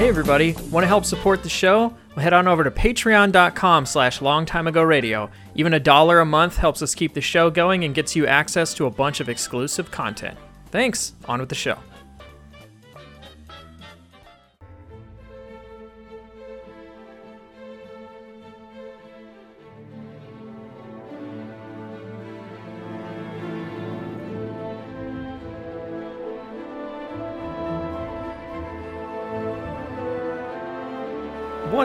Hey everybody, want to help support the show? Well, head on over to patreon.com slash longtimeagoradio. Even a dollar a month helps us keep the show going and gets you access to a bunch of exclusive content. Thanks, on with the show.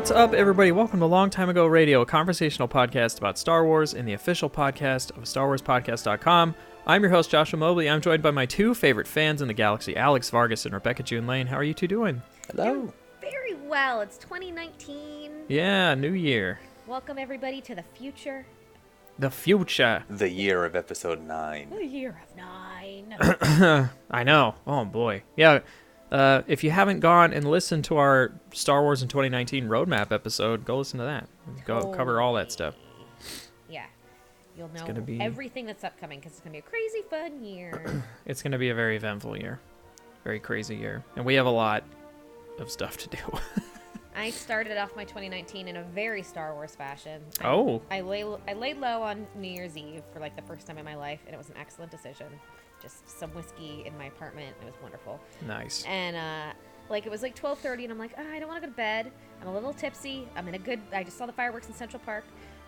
What's up, everybody? Welcome to Long Time Ago Radio, a conversational podcast about Star Wars and the official podcast of StarWarsPodcast.com. I'm your host, Joshua Mobley. I'm joined by my two favorite fans in the galaxy, Alex Vargas and Rebecca June Lane. How are you two doing? Hello. Very well. It's 2019. Yeah, new year. Welcome everybody to the future. The future. The year of episode 9. The year of nine. I know. Oh, boy. Yeah. Uh, if you haven't gone and listened to our Star Wars in 2019 roadmap episode, go listen to that. Go cover all that stuff. yeah. You'll know gonna be- everything that's upcoming because it's going to be a crazy fun year. It's going to be a very eventful year, very crazy year, and we have a lot of stuff to do. I started off my 2019 in a very Star Wars fashion. I, Oh. I, lay, I laid low on New Year's Eve for like the first time in my life, and it was an excellent decision. Just some whiskey in my apartment. It was wonderful. nice. and uh like it was like 12:30 and I'm like oh, I don't want to go to bed I'm a little tipsy I'm in a good I just saw the fireworks in Central Park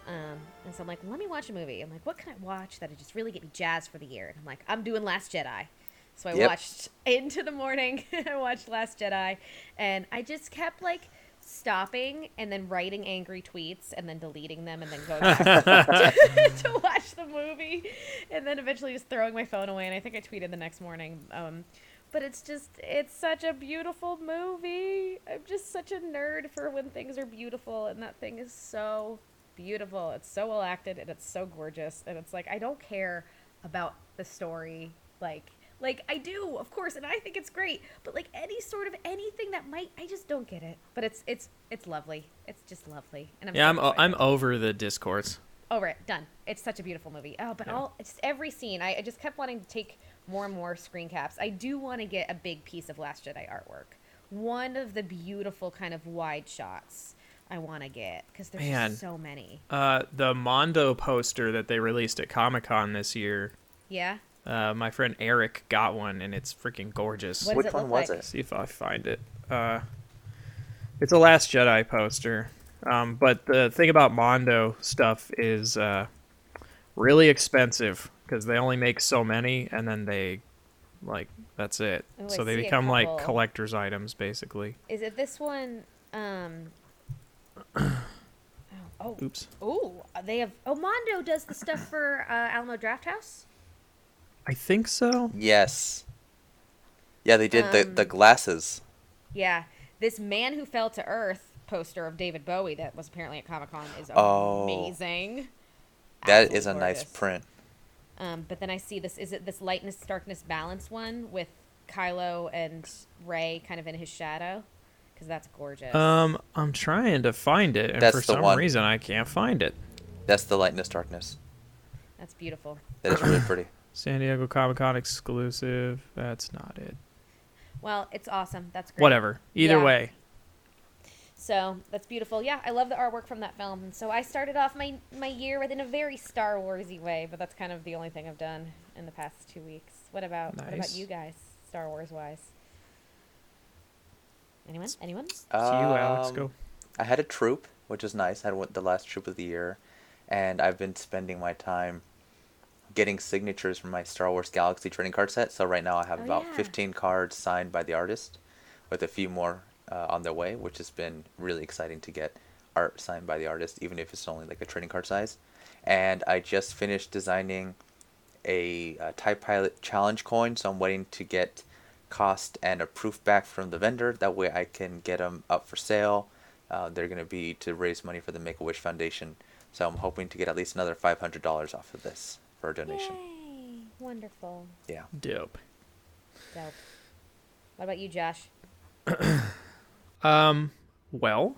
um and so I'm like let me watch a movie I'm like what can I watch that'll just really get me jazzed for the year and I'm like I'm doing Last Jedi so I Yep. watched into the morning I watched Last Jedi and I just kept like stopping and then writing angry tweets and then deleting them and then going back to, to watch the movie and then eventually just throwing my phone away. And I think I tweeted the next morning um but it's just it's such a beautiful movie. I'm just such a nerd for when things are beautiful. And that thing is so beautiful. It's so well acted and it's so gorgeous. And it's like i don't care about the story. Like like i do of course and i think it's great but like any sort of anything that might i just don't get it but it's it's it's lovely it's just lovely and i'm Yeah, so I'm. I'm over the discourse. Over it, done. It's such a beautiful movie. Oh, but Yeah. all just every scene. I, I just kept wanting to take more and more screen caps. I do want to get a big piece of Last Jedi artwork. One of the beautiful kind of wide shots. I want to get because there's Man. so many. Uh, the Mondo poster that they released at Comic Con this year. Yeah. Uh, my friend Eric got one, and it's freaking gorgeous. What Which one was like? it? See if I find it. Uh, it's a Last Jedi poster. Um, but the thing about Mondo stuff is uh, really expensive because they only make so many, and then they like that's it. Ooh, I so they become like collector's items basically. Is it this one? Um. oh, oh, Oops. ooh, they have. Oh, Mondo does the stuff for uh, Alamo Draft House. I think so. Yes. Yeah, they did the, the Um, glasses. Yeah, this man who fell to earth poster of David Bowie that was apparently at Comic Con is Oh. amazing. That Absolutely is a nice gorgeous. print. Um, but then I see this is it this lightness darkness balance one with Kylo and Rey kind of in his shadow because that's gorgeous. Um, I'm trying to find it, and That's for the some one. reason I can't find it. That's the lightness darkness. that's beautiful. That is really pretty. San Diego Comic Con exclusive. That's not it. Well, it's awesome. That's great. Whatever. Either Yeah. way. So that's beautiful. Yeah, I love the artwork from that film. And so I started off my my year within a very Star Warsy way, but that's kind of the only thing I've done in the past two weeks. What about what about you guys, Star Wars wise? Anyone? Anyone? It's you, Alex. Um, Go. I had a troop, which was nice. I had the last troop of the year, and I've been spending my time getting signatures from my Star Wars Galaxy trading card set. So right now I have Oh, about yeah. 15 cards signed by the artist, with a few more uh, on their way, which has been really exciting to get art signed by the artist, even if it's only like a trading card size. And I just finished designing a, uh TIE Pilot challenge coin, so I'm waiting to get cost and a proof back from the vendor. That way I can get them up for sale. Uh, they're going to be to raise money for the Make a Wish Foundation. So I'm hoping to get at least another $500 off of this for a donation. Yay! Wonderful. Yeah. Dope. Dope. What about you, Josh? Um, well,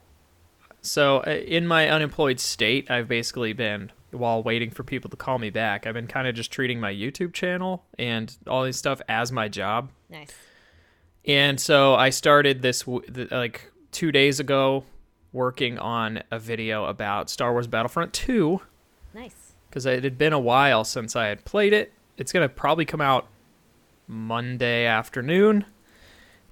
So uh, in my unemployed state, I've basically been while waiting for people to call me back. I've been kind of just treating my YouTube channel and all this stuff as my job. Nice. And so I started this like two days ago, working on a video about Star Wars Battlefront 2 Nice. Because it had been a while since I had played it. It's gonna probably come out Monday afternoon.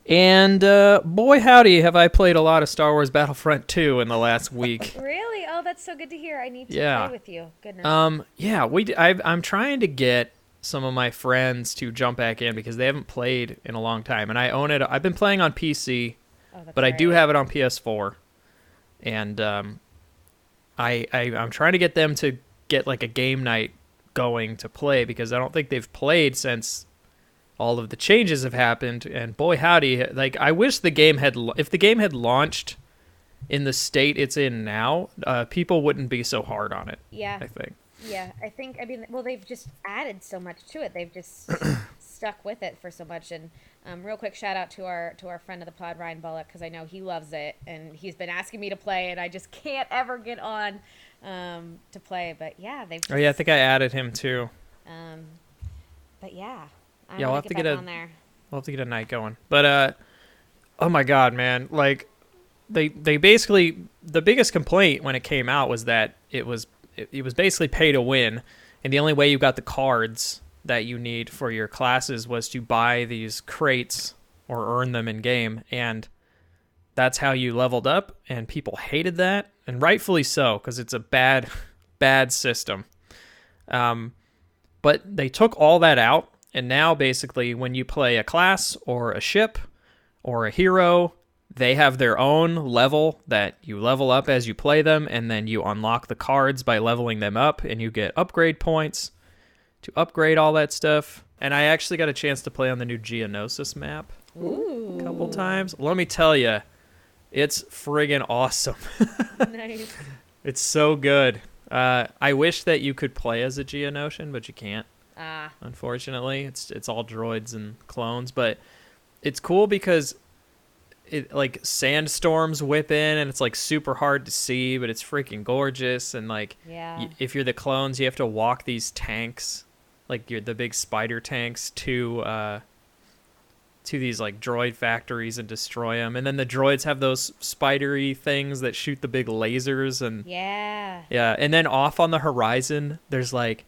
And uh, boy, howdy, have I played a lot of Star Wars Battlefront 2 in the last week. Really? Oh, that's so good to hear. I need to Yeah. play with you. Goodness. Um, yeah, we. I, am trying to get some of my friends to jump back in because they haven't played in a long time, and I own it. I've been playing on PC, oh, but I do have it on PS4, and um, I, I I'm trying to get them to get like a game night going to play because I don't think they've played since all of the changes have happened. And boy, howdy! Like I wish the game had if the game had launched in the state it's in now, uh, people wouldn't be so hard on it. Yeah. I think. Yeah, I think I mean well they've just added so much to it. They've just stuck with it for so much and um, real quick shout out to our to our friend of the pod Ryan Bullock because I know he loves it and he's been asking me to play and I just can't ever get on um, to play. But yeah, they've Oh yeah, I think I added him too. um, but yeah, I Yeah, we'll have to get get a- on there. We'll have to get a night going. But uh oh my god, man. Like they they basically the biggest complaint when it came out was that it was it, it was basically pay to win and the only way you got the cards that you need for your classes was to buy these crates or earn them in game and that's how you leveled up and people hated that and rightfully so because it's a bad bad system. Um, but they took all that out and now basically when you play a class or a ship or a hero they have their own level that you level up as you play them and then you unlock the cards by leveling them up and you get upgrade points to upgrade all that stuff. And i actually got a chance to play on the new geonosis map Ooh, a couple times. Let me tell you it's friggin' awesome nice. it's so good uh, i wish that you could play as a geonosian but you can't Ah, unfortunately it's it's all droids and clones but it's cool because it like sandstorms whip in and it's like super hard to see but it's freaking gorgeous and like yeah. y- if you're the clones you have to walk these tanks like you're the big spider tanks to uh to these like droid factories and destroy them and then the droids have those spidery things that shoot the big lasers and yeah. yeah, and then off on the horizon, there's like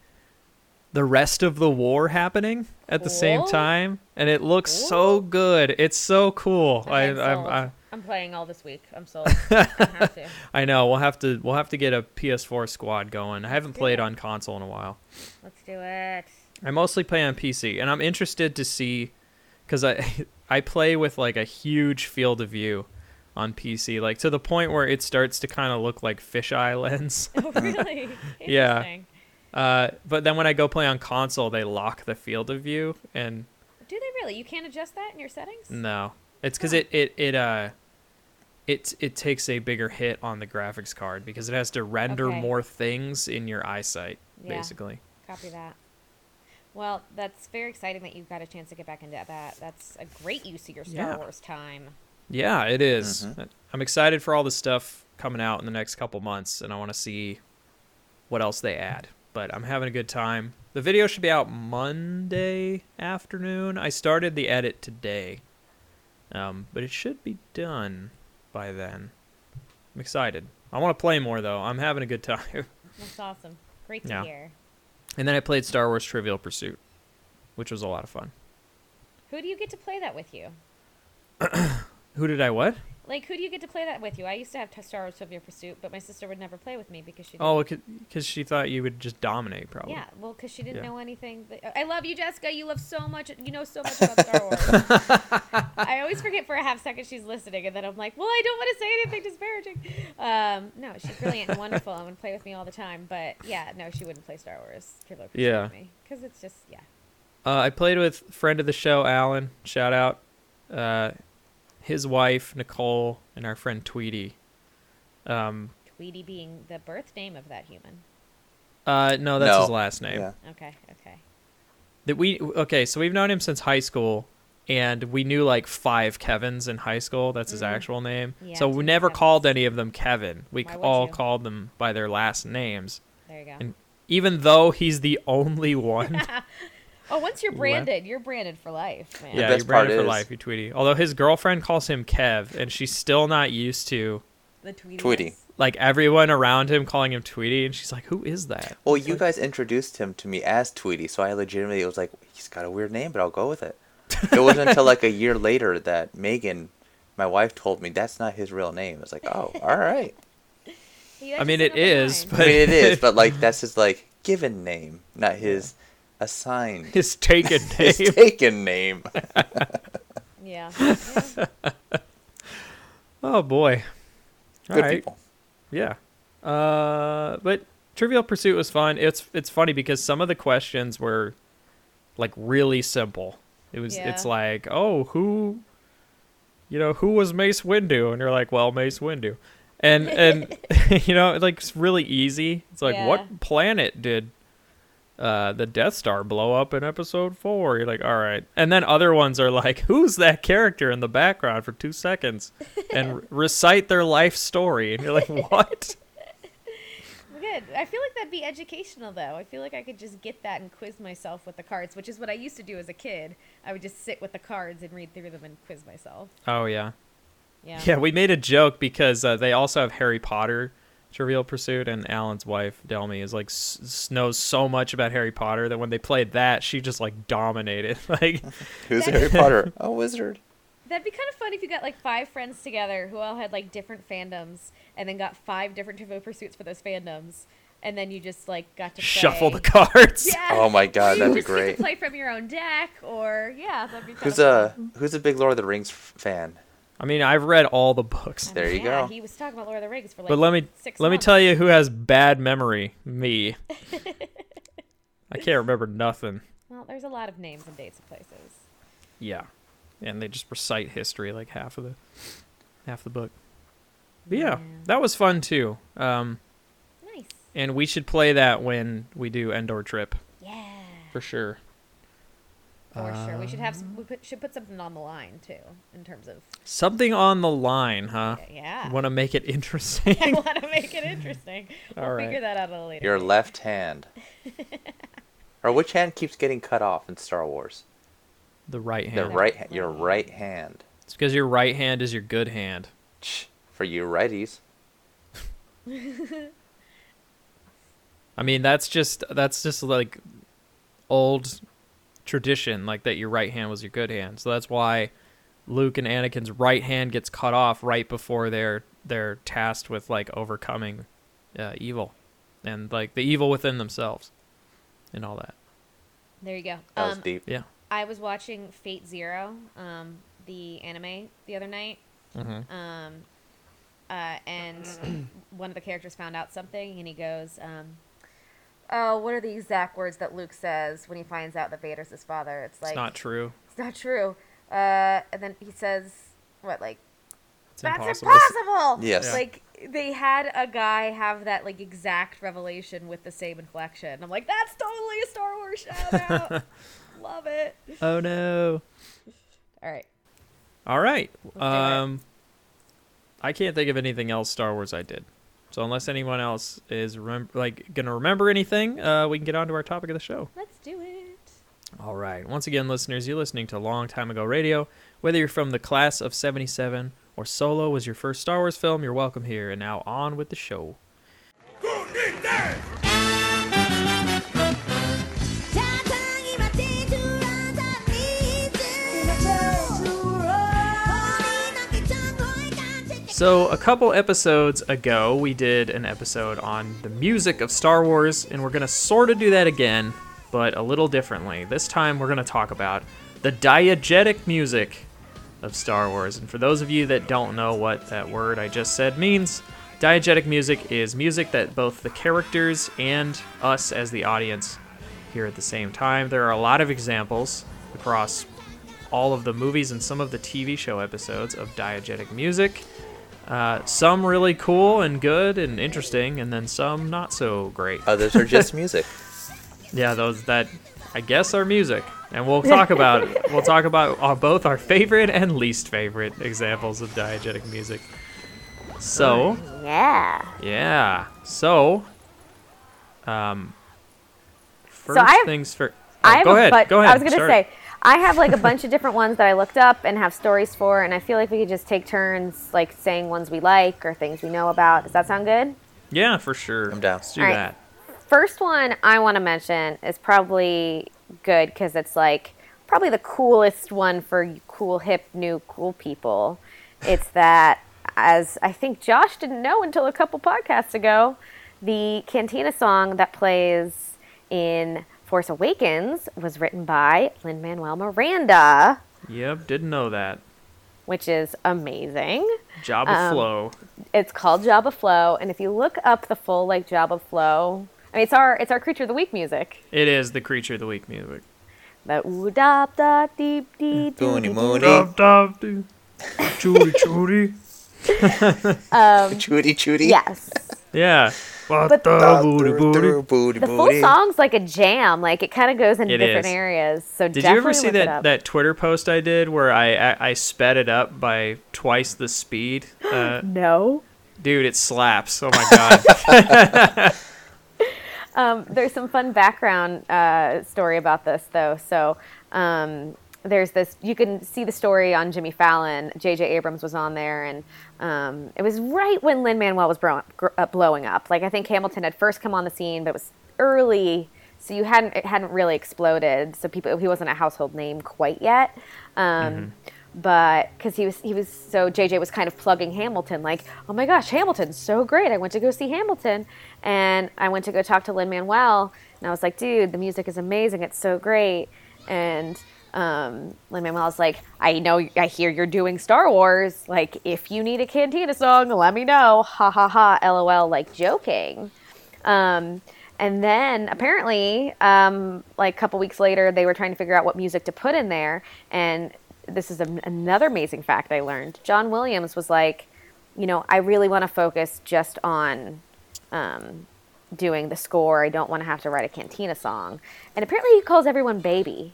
the rest of the war happening at the same time, and it looks Cool. so good. It's so cool. I, Okay, I'm. I, I'm playing all this week. I'm sold. I have to. I know we'll have to we'll have to get a PS4 squad going. I haven't played on console in a while. Let's do it. I mostly play on PC, and I'm interested to see because I I play with like a huge field of view on PC, like to the point where it starts to kind of look like fisheye lens. Oh, really? Yeah. Uh, but then when I go play on console, they lock the field of view, and Do they really? You can't adjust that in your settings? no, it's because it it it uh, it it takes a bigger hit on the graphics card because it has to render Okay. more things in your eyesight, Yeah. basically. Copy that. Well, that's very exciting that you've got a chance to get back into that. That's a great use of your Star Yeah. Wars time. Yeah, it is. Mhm. I'm excited for all the stuff coming out in the next couple months, and I want to see what else they add. But I'm having a good time. The video should be out Monday afternoon. I started the edit today, um, but it should be done by then. I'm excited. I want to play more though. I'm having a good time. That's awesome. Great to Yeah. hear. And then I played Star Wars Trivial Pursuit, which was a lot of fun. Who do you get to play that with you? Who did I what? Like, who do you get to play that with you? I used to have Star Wars Trivial Pursuit, but my sister would never play with me because she. Didn't. Oh, because she thought you would just dominate, probably. Yeah, well, because she didn't Yeah. know anything. That, I love you, Jessica. You love so much. You know so much about Star Wars. I always forget for a half second she's listening, and then I'm like, well, I don't want to say anything disparaging. Um, no, she's brilliant and wonderful and would play with me all the time. But yeah, no, she wouldn't play Star Wars Trivial Pursuit Yeah. with me because it's just yeah. Uh, I played with friend of the show, Alan. Shout out. Uh, his wife, Nicole, and our friend Tweety. Um, Tweety being the birth name of that human. uh, no, that's No. his last name. Yeah. Okay, okay. That we okay, so we've known him since high school, and we knew like five Kevins in high school. That's his actual name. Yeah, so we never Kevins. called any of them Kevin. We Why all you? called them by their last names. There you go. And even though he's the only one, oh, once you're Left. branded, you're branded for life, man. yeah, you're branded for is- life, you Tweety. Although his girlfriend calls him Kev, and she's still not used to The Tweety. Tweety. like everyone around him calling him Tweety, and she's like, "Who is that?" Well, It's you like, guys introduced him to me as Tweety, so I legitimately was like, he's got a weird name, but I'll go with it. It wasn't until like a year later that Megan, my wife, told me that's not his real name. It's like, oh, all right. I mean, to it sing on the is, line. but- I mean, it is, but like that's his like given name, not his assigned, his taken name. his name. taken name. yeah. yeah. oh boy. All Good right. people. Yeah. Uh, but Trivial Pursuit was fun. It's it's funny because some of the questions were like really simple. It was it's like, "Oh, who you know, who was Mace Windu?" And you're like, "Well, Mace Windu." And and you know, like it's really easy. It's like, Yeah. "What planet did uh, the Death Star blow up in episode 4?" You're like, "All right." And then other ones are like, "Who's that character in the background for 2 seconds?" and r- recite their life story. And you're like, "What?" Good. I feel like that'd be educational, though. I feel like I could just get that and quiz myself with the cards, which is what I used to do as a kid. I would just sit with the cards and read through them and quiz myself. Oh yeah. Yeah. Yeah, we made a joke because uh, they also have Harry Potter Trivial Pursuit, and Alan's wife Delmy is like s- s- knows so much about Harry Potter that when they played that, she just like dominated. like, Who's Harry Potter? A wizard. That'd be kind of fun if you got like five friends together who all had like different fandoms, and then got five different Trivial Pursuits for those fandoms, and then you just like got to shuffle the cards. Yeah. Oh my god, that'd be just get great. play from your own deck, or yeah, that'd be. Kind Who's of a who's a big Lord of the Rings f- fan? I mean, I've read all the books, There you yeah, go. He was talking about Lord of the Rings for like. but let me six let me tell you who has bad memory. Me. I can't remember nothing. Well, there's a lot of names and dates of places. Yeah, and they just recite history like half of the half the book. But yeah, Yeah. that was fun too. Um, Nice. and we should play that when we do Endor trip Yeah. for sure. For sure. We should have Uh, some, we put, should put something on the line too in terms of Something on the line, huh? yeah. Want to make it interesting? I want to make it interesting. We'll All right. figure that out at a later. Your left hand. or which hand keeps getting cut off in Star Wars? the right hand. The hand. right, ha- your right hand. It's because your right hand is your good hand. For you righties. I mean, that's just that's just like old tradition, like that your right hand was your good hand. So that's why Luke and Anakin's right hand gets cut off right before they're they're tasked with like overcoming uh, evil and like the evil within themselves and all that. There you go. That was Um, deep. Yeah. I was watching Fate Zero, um, the anime, the other night. Mm-hmm. Um, uh, and one of the characters found out something, and he goes, um, "Oh, what are the exact words that Luke says when he finds out that Vader's his father?" It's like it's not true. It's not true. Uh, and then he says, "What like It's that's impossible. impossible?" Yes. Yeah. Like they had a guy have that like exact revelation with the same inflection. I'm like, that's totally a Star Wars shout out. Love it. Oh no. All right. All right. do it. Um, I can't think of anything else Star Wars I did. So unless anyone else is remem- like gonna remember anything, uh, we can get on to our topic of the show. Let's do it. All right. Once again, listeners, you're listening to Long Time Ago Radio. Whether you're from the class of '77 or Solo was your first Star Wars film, you're welcome here. And now on with the show. So, a couple episodes ago, we did an episode on the music of Star Wars, and we're going to sort of do that again, but a little differently. This time, we're going to talk about the diegetic music of Star Wars. And for those of you that don't know what that word I just said means, diegetic music is music that both the characters and us as the audience hear at the same time. There are a lot of examples across all of the movies and some of the TV show episodes of diegetic music. Uh, some really cool and good and interesting, and then some not so great. Others are just music. Yeah, those that I guess are music, and we'll talk about we'll talk about uh, both our favorite and least favorite examples of diegetic music. So Yeah. yeah, so um, first I have- things first. I have go a ahead. but- go ahead. I was gonna start. say I have like a bunch of different ones that I looked up and have stories for, and I feel like we could just take turns like saying ones we like or things we know about. Does that sound good? Yeah, for sure. I'm down. Let's do All right. that. First one I want to mention is probably good because it's like probably the coolest one for cool, hip, new, cool people. It's that, as I think Josh didn't know until a couple podcasts ago, the Cantina song that plays in Force Awakens was written by Lin Manuel Miranda, Yep, didn't know that. which is amazing. Job Um, flow. It's called Jabba Flow, and if you look up the full like Jabba Flow, I mean it's our it's our Creature of the Week music. It is the creature of the week music. The ooh da da deep dee doo Boony dee moony. Dub, dub, doo. Chooty, chooty. Chooty chooty. Yes. Yeah. What But- the booty booty. booty The full song's like a jam. Like it kind of goes into It different is. areas. So Did you ever see that, that Twitter post I did where I, I, I sped it up by twice the speed? Uh, No. dude, it slaps. Oh my god. Um, there's some fun background uh, story about this though. So um, there's this. You can see the story on Jimmy Fallon. J.J. Abrams was on there, and um, it was right when Lin Manuel was bro- uh, blowing up. Like I think Hamilton had first come on the scene, but it was early, so you hadn't it hadn't really exploded. So people he wasn't a household name quite yet. Um, But because he was he was so JJ was kind of plugging Hamilton, like, oh my gosh, Hamilton's so great. I went to go see Hamilton, and I went to go talk to Lin Manuel, and I was like, dude, the music is amazing. It's so great. And um, Lin Manuel's like, I know, I hear you're doing Star Wars. Like, if you need a Cantina song, let me know. Ha ha ha. LOL. Like joking. Um, and then apparently, um, like a couple weeks later, they were trying to figure out what music to put in there. And this is a, another amazing fact I learned. John Williams was like, you know, I really want to focus just on um, doing the score. I don't want to have to write a Cantina song. And apparently, he calls everyone baby.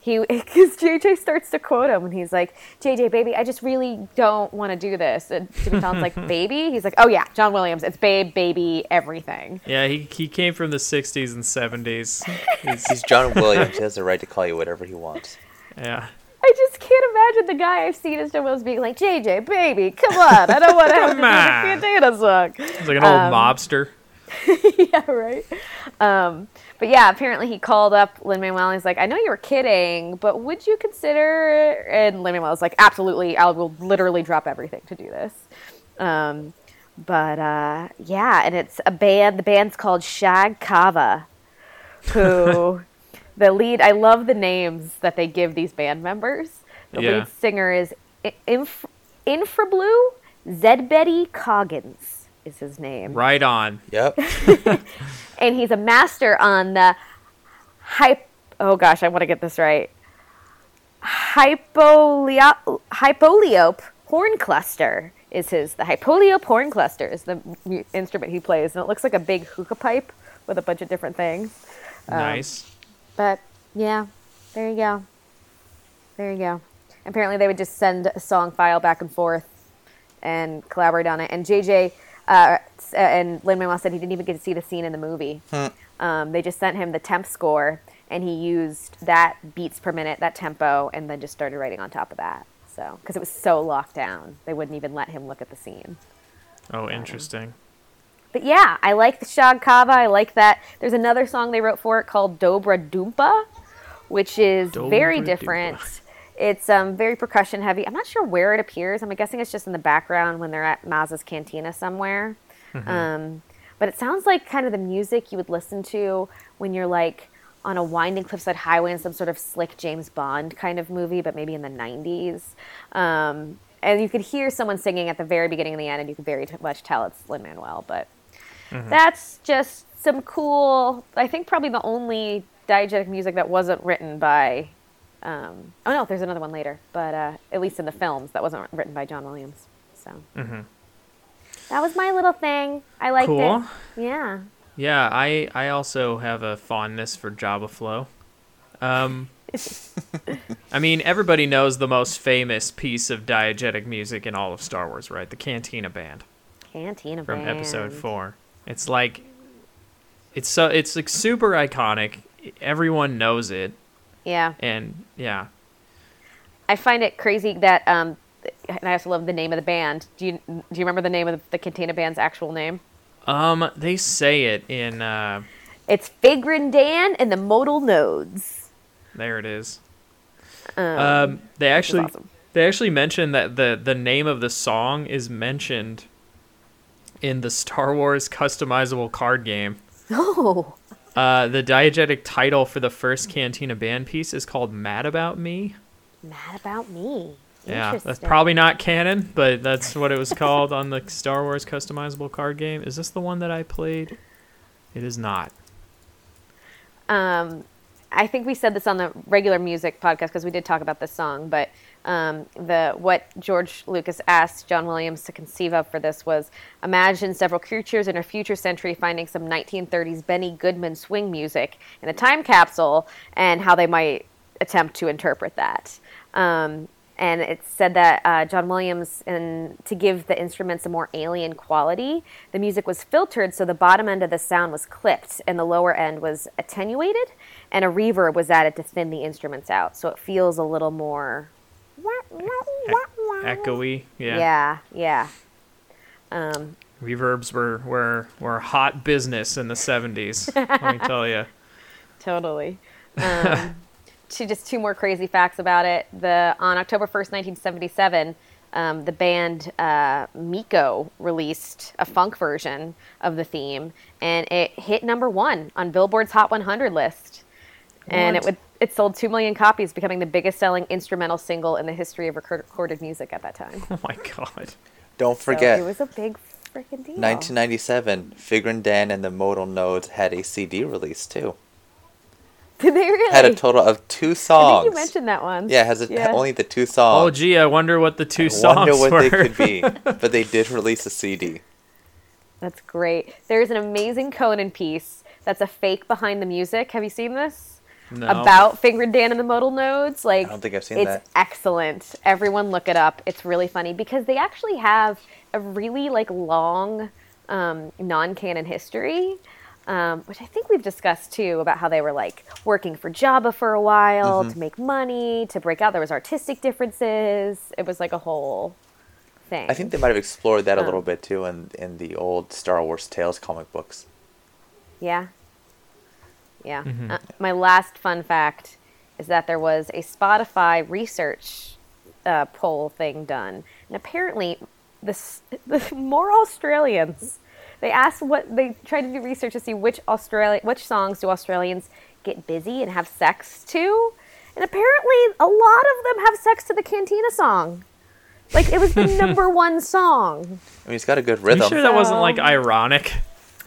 He, because JJ starts to quote him, and he's like, "JJ, baby, I just really don't want to do this." And Jimmy Fallon's like, "Baby," he's like, "Oh yeah, John Williams, it's babe, baby, everything." yeah, he, he came from the 60s and 70s. He's, He's John Williams. He has the right to call you whatever he wants. yeah. I just can't imagine the guy I've seen as John Williams being like, "JJ, baby, come on, I don't want to have to do Come on." the Cantina song." He's like an old Um, mobster. yeah, right. Um, but yeah, apparently he called up Lin Manuel. He's like, "I know you were kidding, but would you consider?" And Lin Manuel was like, "Absolutely, I will literally drop everything to do this." Um, but uh, yeah, and it's a band. The band's called Shag Kava, who the lead. I love the names that they give these band members. The Yeah. lead singer is Inf- Infrablue Zedbetty Coggins is his name Right on. Yep. and he's a master on the hyp. Oh gosh, I want to get this right. Hypolio- hypoliope horn cluster is his. The hypoliope horn cluster is the mu- instrument he plays, and it looks like a big hookah pipe with a bunch of different things. Um, nice. But yeah, there you go. There you go. Apparently, they would just send a song file back and forth and collaborate on it. And JJ uh, s- uh, and Lin Manuel said he didn't even get to see the scene in the movie. Um, they just sent him the temp score, and he used that beats per minute, that tempo, and then just started writing on top of that. So, because it was so locked down, they wouldn't even let him look at the scene. Oh, interesting. But yeah, I like the Shag Kava. I like that. There's another song they wrote for it called Dobra Doompa, which is very different. Doompa. It's um, very percussion heavy. I'm not sure where it appears. I'm guessing it's just in the background when they're at Maz's Cantina somewhere. Um, but it sounds like kind of the music you would listen to when you're like on a winding cliffside highway in some sort of slick James Bond kind of movie, but maybe in the 90s. Um, and you could hear someone singing at the very beginning and the end, and you could very t- much tell it's Lin Manuel. But that's just some cool. I think probably the only diegetic music that wasn't written by. Um, oh no, there's another one later, but uh, at least in the films, that wasn't written by John Williams. So that was my little thing. I liked Cool. it. Yeah. Yeah, I I also have a fondness for Jabba Flow. Um, I mean, everybody knows the most famous piece of diegetic music in all of Star Wars, right? The Cantina Band Cantina band from band. Episode Four. It's like, it's so it's like super iconic. Everyone knows it, Yeah, and yeah, I find it crazy that um, and I also love the name of the band. Do you do you remember the name of the, Cantina band's actual name? um, they say it in uh, It's Figrin Dan and the Modal Nodes. there it is. Um, Um, they actually awesome. they actually mentioned that the the name of the song is mentioned in the Star Wars customizable card game. Oh, Uh, the diegetic title for the first Cantina band piece is called "Mad About Me." mad about me. Yeah, that's probably not canon, but that's what it was called on the Star Wars customizable card game. Is this the one that I played? It is not. um, I think we said this on the regular music podcast because we did talk about this song. But um, the what George Lucas asked John Williams to conceive of for this was imagine several creatures in a future century finding some 1930s Benny Goodman swing music in a time capsule and how they might attempt to interpret that. Um, and it said that uh, John Williams, and to give the instruments a more alien quality, the music was filtered so the bottom end of the sound was clipped and the lower end was attenuated, and a reverb was added to thin the instruments out, so it feels a little more. Echoey. Yeah. Yeah, yeah. Um, Reverbs were, were were hot business in the 70s. let me tell you. totally. Um, two, just two more crazy facts about it. The on October first, nineteen seventy seven, um, the band uh, Meco released a funk version of the theme, and it hit number one on Billboard's Hot 100 list. And it would it sold two million copies, becoming the biggest selling instrumental single in the history of record- recorded music at that time. Oh my god. Don't So forget, it was a big freaking deal. 1997, Figrin Dan and the Modal Nodes had a CD release too. Did they really? Had a total of two I songs. think you mentioned that one. yeah, has a, Yeah. only the two songs. Oh, gee, I wonder what the two I songs wonder what were. they could be. But they did release a CD. That's great. There's an amazing Conan piece that's a fake behind the music. Have you seen this? No. About Figrin Dan and the Modal Nodes. Like I don't think I've seen it's that. excellent. Everyone look it up. It's really funny because they actually have a really like long um, non-canon history. Um, which I think we've discussed too about how they were like working for Jabba for a while Mm-hmm. to make money, to break out. There was artistic differences. It was like a whole thing. I think they might have explored that a little Um, bit too in in the old Star Wars Tales comic books. Yeah. Yeah. Mhm. Uh, my last fun fact is that there was a Spotify research uh, poll thing done, and apparently, the, the more Australians they asked what they tried to do research to see which Australia which songs do Australians get busy and have sex to, and apparently a lot of them have sex to the Cantina song. Like it was the number one song. I mean, it's got a good rhythm. Are you rhythm. sure that wasn't like ironic?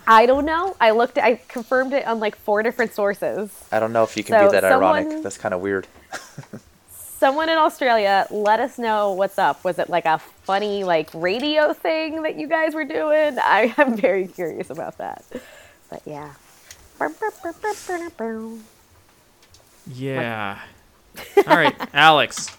I don't know. I looked. I confirmed it on like four different sources. I don't know if you can So be that ironic. That's kind of weird. Someone in Australia, let us know what's up. Was it like a funny like radio thing that you guys were doing? I, I'm very curious about that. But yeah. Yeah. All right, Alex,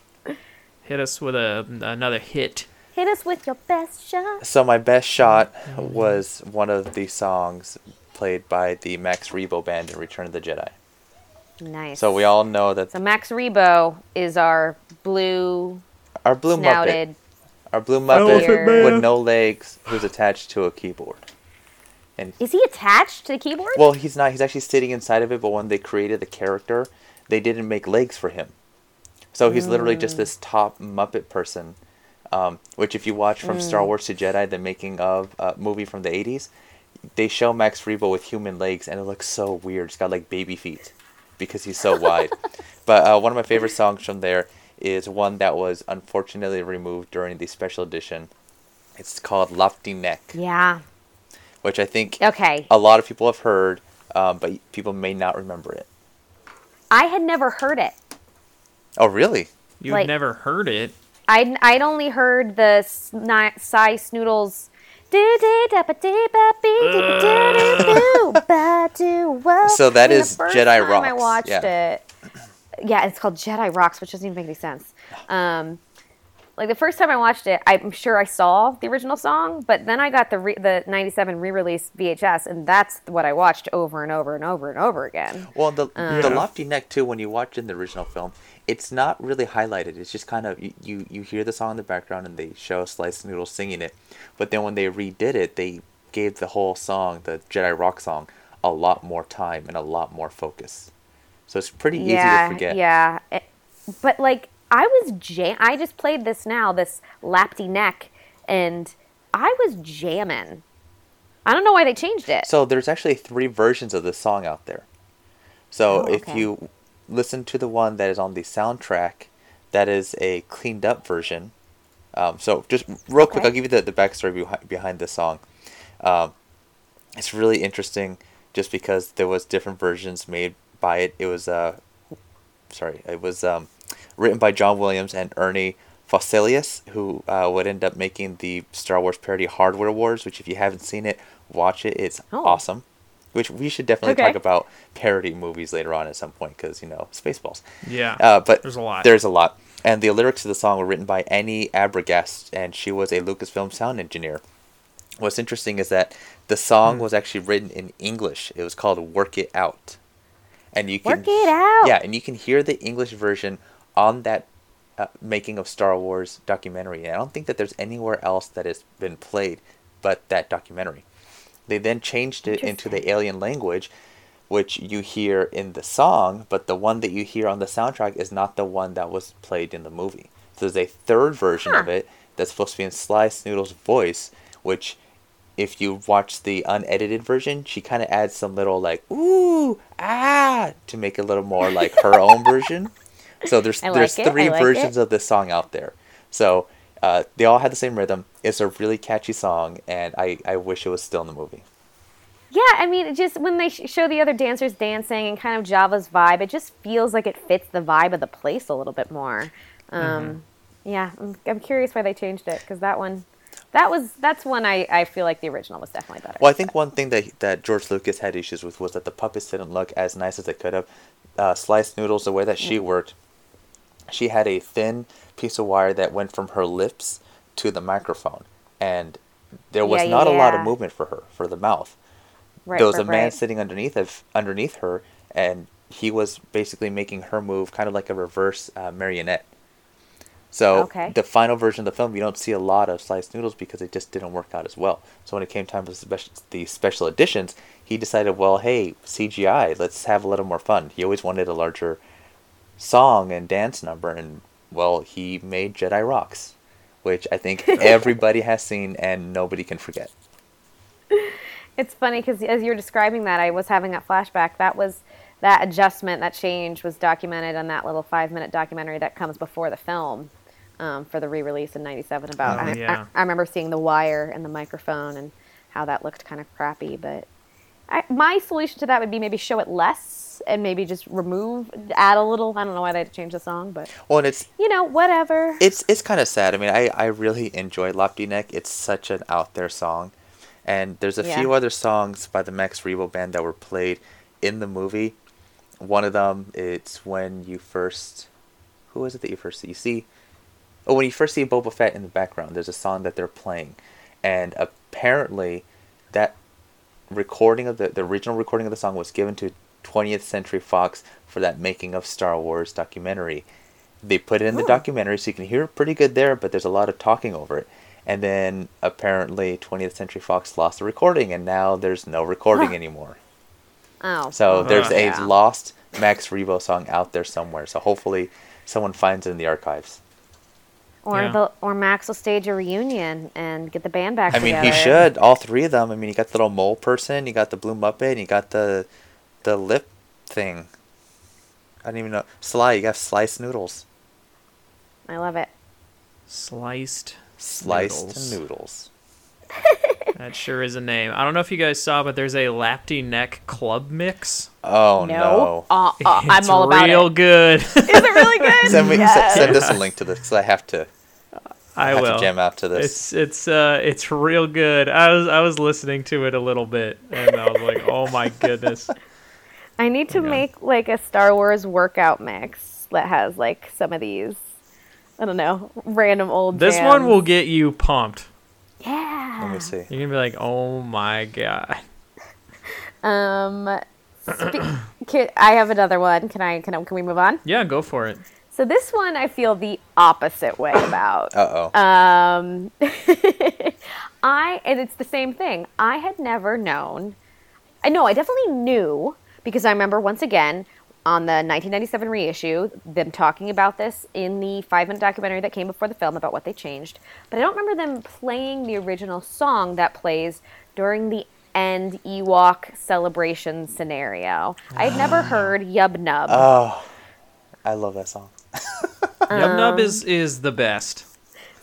hit us with a another hit. Hit us with your best shot. So my best shot mm-hmm. was one of the songs played by the Max Rebo band in Return of the Jedi. Nice. So we all know that So Max Rebo is our blue our blue Muppet, our blue Muppet with no legs, who's attached to a keyboard. And Is he attached to the keyboard? well, he's not. He's actually sitting inside of it. But when they created the character, they didn't make legs for him. So he's literally just mm. this top Muppet person. Um, which, if you watch from Star Wars to Jedi, the making of uh, movie from the '80s, they show Max Rebo with human legs, and it looks so weird. It's got like baby feet because he's so wide. But uh, one of my favorite songs from there is one that was unfortunately removed during the special edition. It's called "Lofty Neck," yeah. which I think Okay. a lot of people have heard, um, but people may not remember it. I had never heard it. Oh, really? You've Like- never heard it. I'd, I'd only heard the sni- Psy Snoodles. So that The is Jedi time I Rocks, watched yeah. it. yeah, it's called Jedi Rocks, which doesn't even make any sense. Um, like the first time I watched it, I'm sure I saw the original song, but then I got the re- the '97 re-release VHS, and that's what I watched over and over and over and over again. Well, the the Yeah. lofty neck too. When you watch in the original film, it's not really highlighted. It's just kind of you, you you hear the song in the background and they show Slice Noodle singing it, but then when they redid it, they gave the whole song, the Jedi Rock song, a lot more time and a lot more focus. So it's pretty easy yeah, to forget. yeah. It- but like I was jam. I just played this now, this Lapti Nek, and I was jamming. I don't know why they changed it. So there's actually three versions of the song out there. So Oh, if you listen to the one that is on the soundtrack, that is a cleaned up version. Um, so just real quick, I'll give you the, the backstory behind, behind this song. Um, it's really interesting just because there was different versions made by it. It was uh, sorry, it was um, written by John Williams and Ernie Fosselius, who uh, would end up making the Star Wars parody Hardware Wars, which if you haven't seen it, watch it. It's Oh. awesome. Which we should definitely Okay. talk about parody movies later on at some point because you know Spaceballs. Yeah. Uh, but There's a lot. There's a lot, and the lyrics of the song were written by Annie Arbogast, and she was a Lucasfilm sound engineer. What's interesting is that the song Hmm. was actually written in English. It was called "Work It Out," and you can Work it out. yeah, and you can hear the English version on that uh, making of Star Wars documentary. And I don't think that there's anywhere else that has been played but that documentary. They then changed it into the alien language, which you hear in the song, but the one that you hear on the soundtrack is not the one that was played in the movie. So there's a third version of it that's supposed to be in Sly Snoodle's voice, which if you watch the unedited version, she kind of adds some little like ooh ah to make it a little more like her own version. So there's like there's it, three like versions it. of this song out there. So uh, they all had the same rhythm. It's a really catchy song, and I, I wish it was still in the movie. Yeah, I mean, just when they sh- show the other dancers dancing and kind of Jabba's vibe, it just feels like it fits the vibe of the place a little bit more. Um, Yeah, I'm, I'm curious why they changed it because that one, that was that's one I, I feel like the original was definitely better. Well, I think one thing that that George Lucas had issues with was that the puppets didn't look as nice as they could have. Uh, sliced noodles, the way that she worked, she had a thin piece of wire that went from her lips to the microphone, and there was Yeah, not a lot of movement for her for the mouth. right, there was right, a man right. sitting underneath of underneath her, and he was basically making her move, kind of like a reverse uh, marionette. So Okay. the final version of the film, you don't see a lot of sliced noodles because it just didn't work out as well. So when it came time for the special, the special editions, he decided, well, hey, CGI, let's have a little more fun. He always wanted a larger song and dance number, and well, he made Jedi Rocks, which I think everybody has seen and nobody can forget. It's funny because as you're describing that, I was having that flashback. That was that adjustment, that change was documented on that little five minute documentary that comes before the film um, for the re release in '97. About Oh, I, yeah. I, I remember seeing the wire and the microphone and how that looked kind of crappy. But I, my solution to that would be maybe show it less and maybe just remove, add a little. I don't know why they had to change the song, but Well, and it's you know, whatever. it's it's kind of sad. I mean, I I really enjoy Lofty Neck. It's such an out there song, and there's a Yeah. few other songs by the Max Rebo band that were played in the movie. One of them, it's when you first, who is it that you first see? You see, oh, when you first see Boba Fett in the background, there's a song that they're playing, and apparently, recording of the the original recording of the song was given to 20th Century Fox for that making of Star Wars documentary. They put it in the Oh. documentary, so you can hear it pretty good there, but there's a lot of talking over it. And then apparently 20th Century Fox lost the recording, and now there's no recording Huh. anymore. oh, So Uh-huh. there's a Yeah. lost Max Rebo song out there somewhere. So hopefully someone finds it in the archives. Or Yeah. the or Max will stage a reunion and get the band back I mean, together. he should. All three of them. I mean, you got the little mole person, you got the blue muppet, and you got the the lip thing. I don't even know. Sly, you got sliced noodles. I love it. Sliced. Sliced Noodles. noodles. That sure is a name. I don't know if you guys saw, but there's a Lapti Nek Club mix. Oh no. Uh, uh, I'm all about real it. good. Is it really good? Send me Yes. s- send us a link to this because I have to. I have will. to jam out to this. It's it's uh it's real good. I was I was listening to it a little bit and I was like, oh my goodness. I need to Yeah. make like a Star Wars workout mix that has like some of these. I don't know, random old. This one will get you pumped. Yeah. Let me see. You're gonna be like, "Oh my god!" Um, spe- can, I have another one. Can I? Can I? Can we move on? Yeah, go for it. So this one I feel the opposite way about. Uh oh. Um, I and it's the same thing. I had never known. I know I definitely knew because I remember once again on the 1997 reissue them talking about this in the five minute documentary that came before the film about what they changed. But I don't remember them playing the original song that plays during the end Ewok celebration scenario. I had never heard Yub Nub. oh, I love that song. Yub Nub Um, is is the best.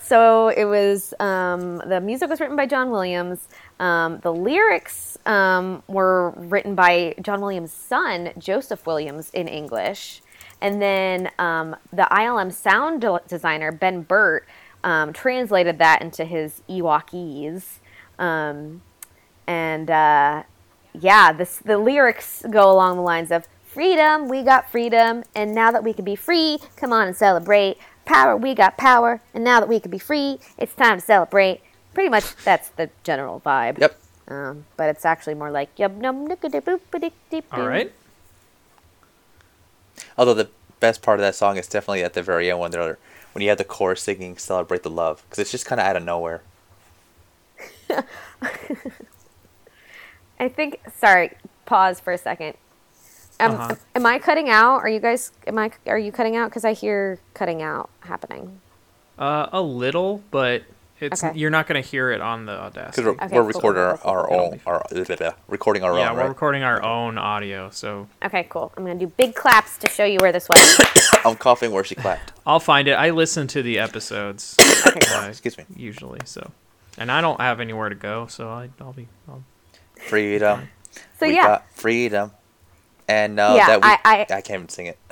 So it was um, the music was written by John Williams. Um, the lyrics um, were written by John Williams' son, Joseph Williams, in English. And then um, the ILM sound de- designer, Ben Burtt, um, translated that into his Ewokese. Um, and uh, yeah, this, the lyrics go along the lines of freedom, we got freedom, and now that we can be free, come on and celebrate. Power, we got power, and now that we can be free, it's time to celebrate. Pretty much that's the general vibe. Yep. Um, but it's actually more like yub num nickety boop ba dick All right. Although the best part of that song is definitely at the very end when they're when you have the chorus singing "Celebrate the Love" because it's just kind of out of nowhere. I think. Sorry, pause for a second. Um, Uh-huh. Am I cutting out? Are you guys? Am I? Are you cutting out? Because I hear cutting out happening. Uh, a little, but it's Okay. you're not gonna hear it on the Because Audacity. we're, Okay, we're cool, recording cool, our, our own, our recording our yeah, own, we're right? recording our own audio, so Okay, cool. I'm gonna do big claps to show you where this was. I'm coughing where she clapped. I'll find it. I listen to the episodes Okay, uh, Excuse me. usually, so and I don't have anywhere to go, so I, I'll be. I'll, Freedom. So we yeah, got freedom. And now Yeah, that we, I- I- can't even sing it.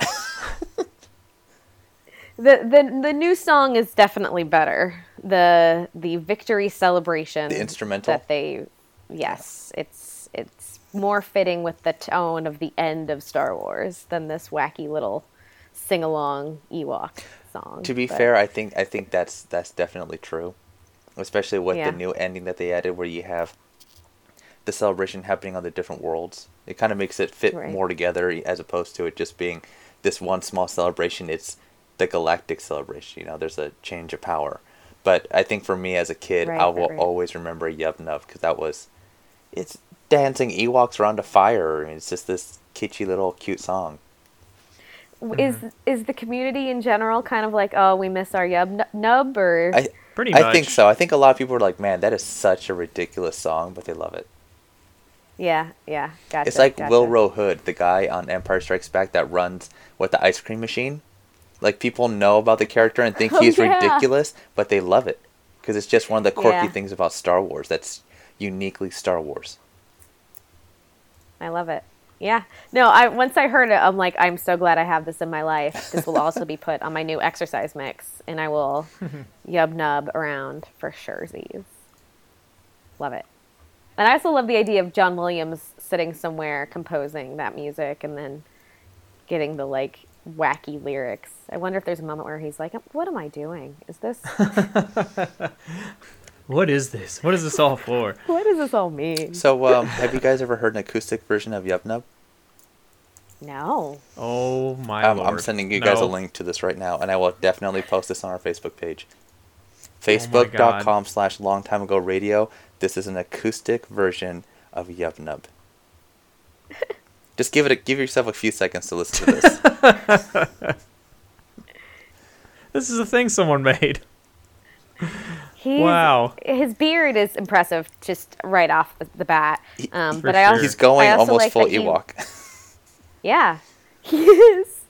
the, the the new song is definitely better. The the victory celebration. The instrumental? that they, yes, it's it's more fitting with the tone of the end of Star Wars than this wacky little sing along Ewok song. to be but- fair, I think I think that's that's definitely true, especially with Yeah. the new ending that they added, where you have the celebration happening on the different worlds. It kind of makes it fit Right. more together, as opposed to it just being this one small celebration. It's the galactic celebration. You know, there's a change of power. But I think for me as a kid, Right, I right, will right. always remember Yub Nub because that was, it's dancing Ewoks around a fire. and It's just this kitschy little cute song. Mm-hmm. is is the community in general kind of like oh we miss our yub nu- nub or I pretty I think so. I think a lot of people are like, man, that is such a ridiculous song, but they love it. Yeah yeah gotcha. It's like gotcha. Will Rowe Hood, the guy on Empire Strikes Back that runs with the ice cream machine. Like people know about the character and think Oh, he's yeah. ridiculous, but they love it because it's just one of the quirky Yeah. things about Star Wars that's uniquely Star Wars. I love it. Yeah. No, I once I heard it, I'm like, I'm so glad I have this in my life. This will also be put on my new exercise mix, and I will yub nub around for sure. Love it. And I also love the idea of John Williams sitting somewhere composing that music and then getting the like wacky lyrics. I wonder if there's a moment where he's like, "What am I doing? Is this What is this? What is this all for? what does this all mean?" So, um, have you guys ever heard an acoustic version of Yub Nub? No. Oh my Um, lord! I'm sending you guys a link to this right now, and I will definitely post this on our Facebook page. Oh Facebook.com slash long time ago radio. This is an acoustic version of Yub Nub. Just give it a, give yourself a few seconds to listen to this. This is a thing someone made. He's, Wow. His beard is impressive just right off the, the bat. Um, For but I also, He's going I also almost like full that he- Ewok. Yeah, he is.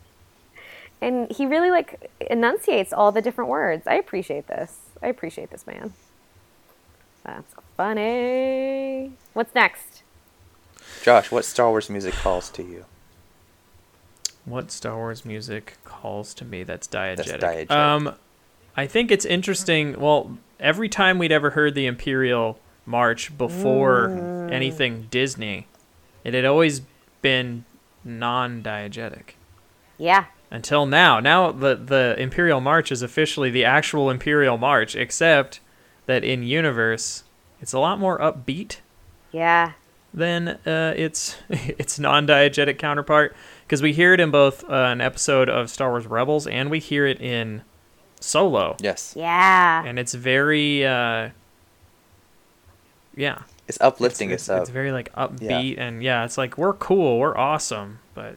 And he really like enunciates all the different words. I appreciate this. I appreciate this man. That's funny. What's next? Josh, what Star Wars music calls to you? What Star Wars music calls to me that's diegetic? That's diegetic. Um, I think it's interesting. Well, every time we'd ever heard the Imperial March before anything Disney, it had always been non-diegetic Yeah. until now. Now the the Imperial March is officially the actual Imperial March, except that in universe it's a lot more upbeat Yeah. than uh, its its non-diegetic counterpart because we hear it in both uh, an episode of Star Wars Rebels and we hear it in Solo, Yes. Yeah. and it's very uh, yeah, It's uplifting. it's, It's, it's, uh, it's very like upbeat and yeah, it's like we're cool, we're awesome, but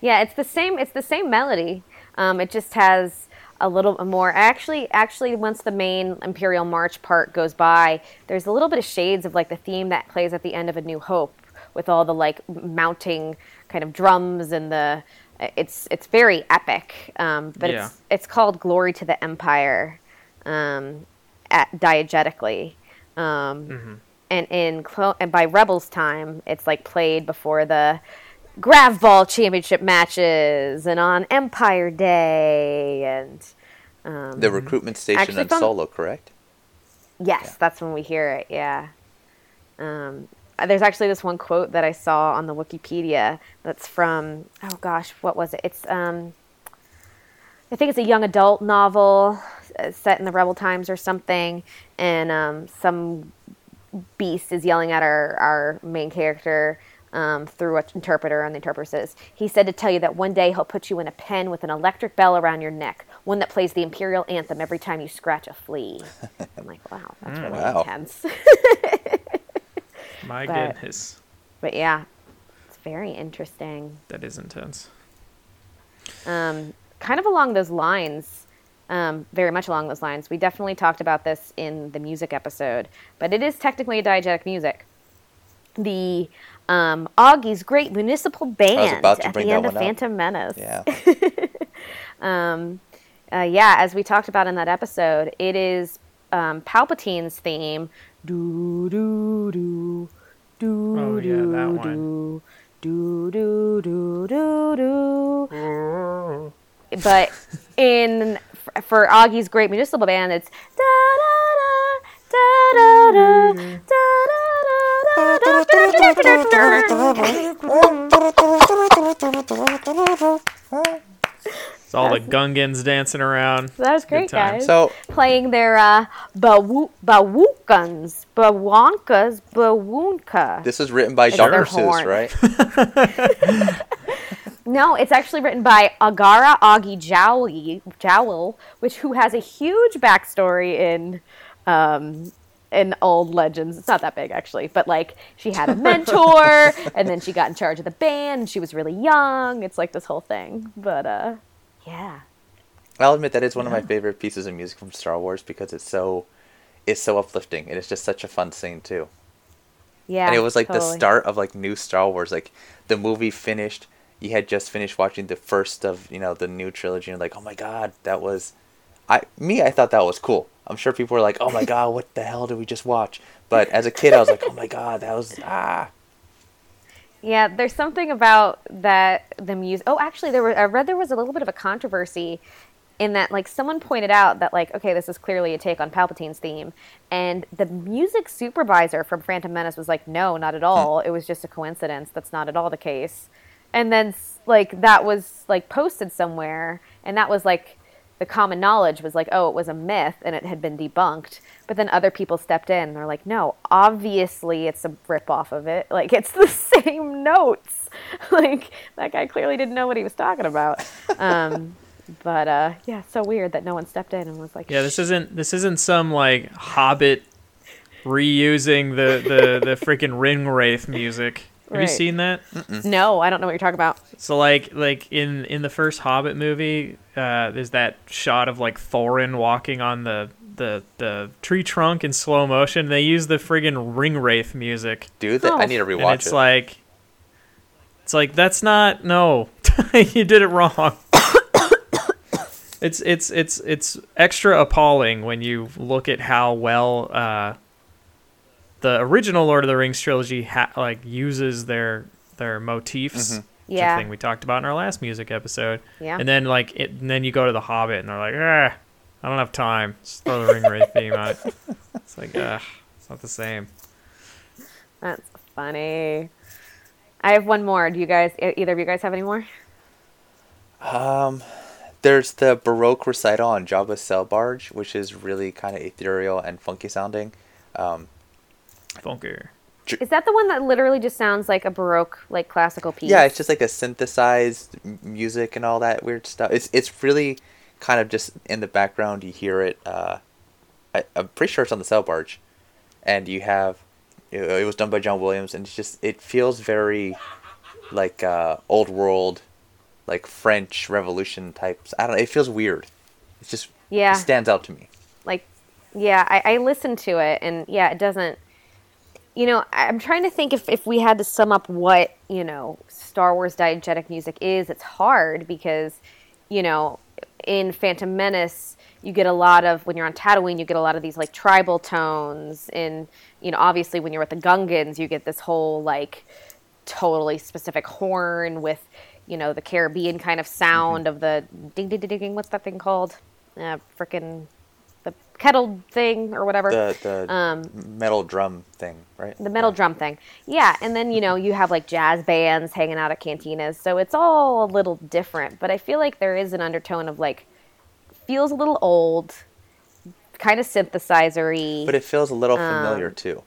Yeah, it's the same. It's the same melody. Um, it just has a little more. Actually, actually, once the main Imperial March part goes by, there's a little bit of shades of like the theme that plays at the end of A New Hope, with all the like mounting kind of drums and the. It's it's very epic, um, but Yeah. it's it's called Glory to the Empire, um, at diegetically. Um, and in Clo- and by Rebels time, it's like played before the Grav Ball Championship matches and on Empire Day and um, the recruitment station on Solo, correct? yes, that's when we hear it. Yeah. Um, uh, there's actually this one quote that I saw on the Wikipedia that's from oh gosh, what was it? It's um, I think it's a young adult novel uh, set in the Rebel times or something, and um, some beast is yelling at our, our main character um, through an interpreter, and the interpreter says, He said to tell you that one day he'll put you in a pen with an electric bell around your neck, one that plays the Imperial anthem every time you scratch a flea. I'm like, wow, that's really Wow. intense. my But- goodness, but yeah, it's very interesting. that is intense. Um, kind of along those lines, um, very much along those lines. We definitely talked about this in the music episode, but it is technically a diegetic music. The um, Augie's Great Municipal Band about to at bring the end of up. Phantom Menace. Yeah. Uh, yeah, as we talked about in that episode, it is um, Palpatine's theme. Do do do do Oh, yeah, do that do do do do do do. But in f- for Augie's Great Municipal Band, it's da da da da da da da It's all the Gungans dancing around. That was great, time. guys. So playing their uh, bawu- bawunkans, bawankas, bawunka. this is written by It's their Dr. Seuss, horn. right? No, it's actually written by Agara Agi Jowl, Jowl, which who has a huge backstory in um, in old legends. It's not that big actually, but like she had a mentor, and then she got in charge of the band. She was really young. It's like this whole thing, but uh, yeah, I'll admit that is one of my favorite pieces of music from Star Wars because it's so it's so uplifting and it's just such a fun scene too. yeah. and it was like the start of like new Star Wars. Like the movie finished, you had just finished watching the first of you know the new trilogy, and like, oh my god, that was, I me, I thought that was cool. I'm sure people were like, oh my god, what the hell did we just watch? But as a kid, I was like, oh my god, that was ah. Yeah, there's something about that the music. Oh, actually, there were. I read there was a little bit of a controversy in that, like, someone pointed out that, like, okay, this is clearly a take on Palpatine's theme, and the music supervisor from Phantom Menace was like, no, not at all. It was just a coincidence. That's not at all the case. And then, like, that was like posted somewhere, and that was like the common knowledge was like, oh, it was a myth and it had been debunked. But then other people stepped in and they're like, no, obviously it's a rip off of it. Like it's the same notes. like that guy clearly didn't know what he was talking about. Um, but uh, yeah, so weird that no one stepped in and was like, Yeah, this isn't this isn't some like Hobbit reusing the the the freaking ring wraith music. Have you seen that? no, I don't know what you're talking about. So like like in in the first Hobbit movie, uh, there's that shot of like Thorin walking on the the the tree trunk in slow motion. They use the friggin' ring wraith music, Dude, that, I Oh. need to and rewatch it's it. like it's like that's not no, you did it wrong. It's it's it's it's extra appalling when you look at how well uh, the original Lord of the Rings trilogy ha- like uses their their motifs. Mhm. Yeah. a thing we talked about in our last music episode. Yeah. And then like it, and then you go to the Hobbit and they're like, ah, I don't have time. Just throw the Ring Wraith theme on it. It's like, ah, it's not the same. That's funny. I have one more. Do you guys, either of you guys have any more? Um, there's the Baroque recital on Jabba's Sail Barge, which is really kind of ethereal and funky sounding. Um, Funker. Is that the one that literally just sounds like a Baroque, like classical piece? yeah, it's just like a synthesized music and all that weird stuff. It's it's really kind of just in the background. You hear it. Uh, I, I'm pretty sure it's on the Sail Barge, and you have it, it was done by John Williams, and it's just it feels very like uh, old world, like French Revolution types. I don't know. It feels weird. It's just Yeah. it stands out to me. like yeah I, I listened to it and yeah it doesn't you know i'm trying to think if, if we had to sum up what you know star wars diegetic music is it's hard because you know in phantom menace you get a lot of when you're on tatooine you get a lot of these like tribal tones. And you know obviously when you're with the gungans you get this whole like totally specific horn with you know the caribbean kind of sound of the ding ding ding ding what's that thing called? Uh, frickin' the kettle thing or whatever The the Um, metal drum thing, right? the metal drum thing. Yeah, and then you know you have like jazz bands hanging out at cantinas, so it's all a little different. But I feel like there is an undertone of like feels a little old, kind of synthesizery. But it feels a little Um, familiar too.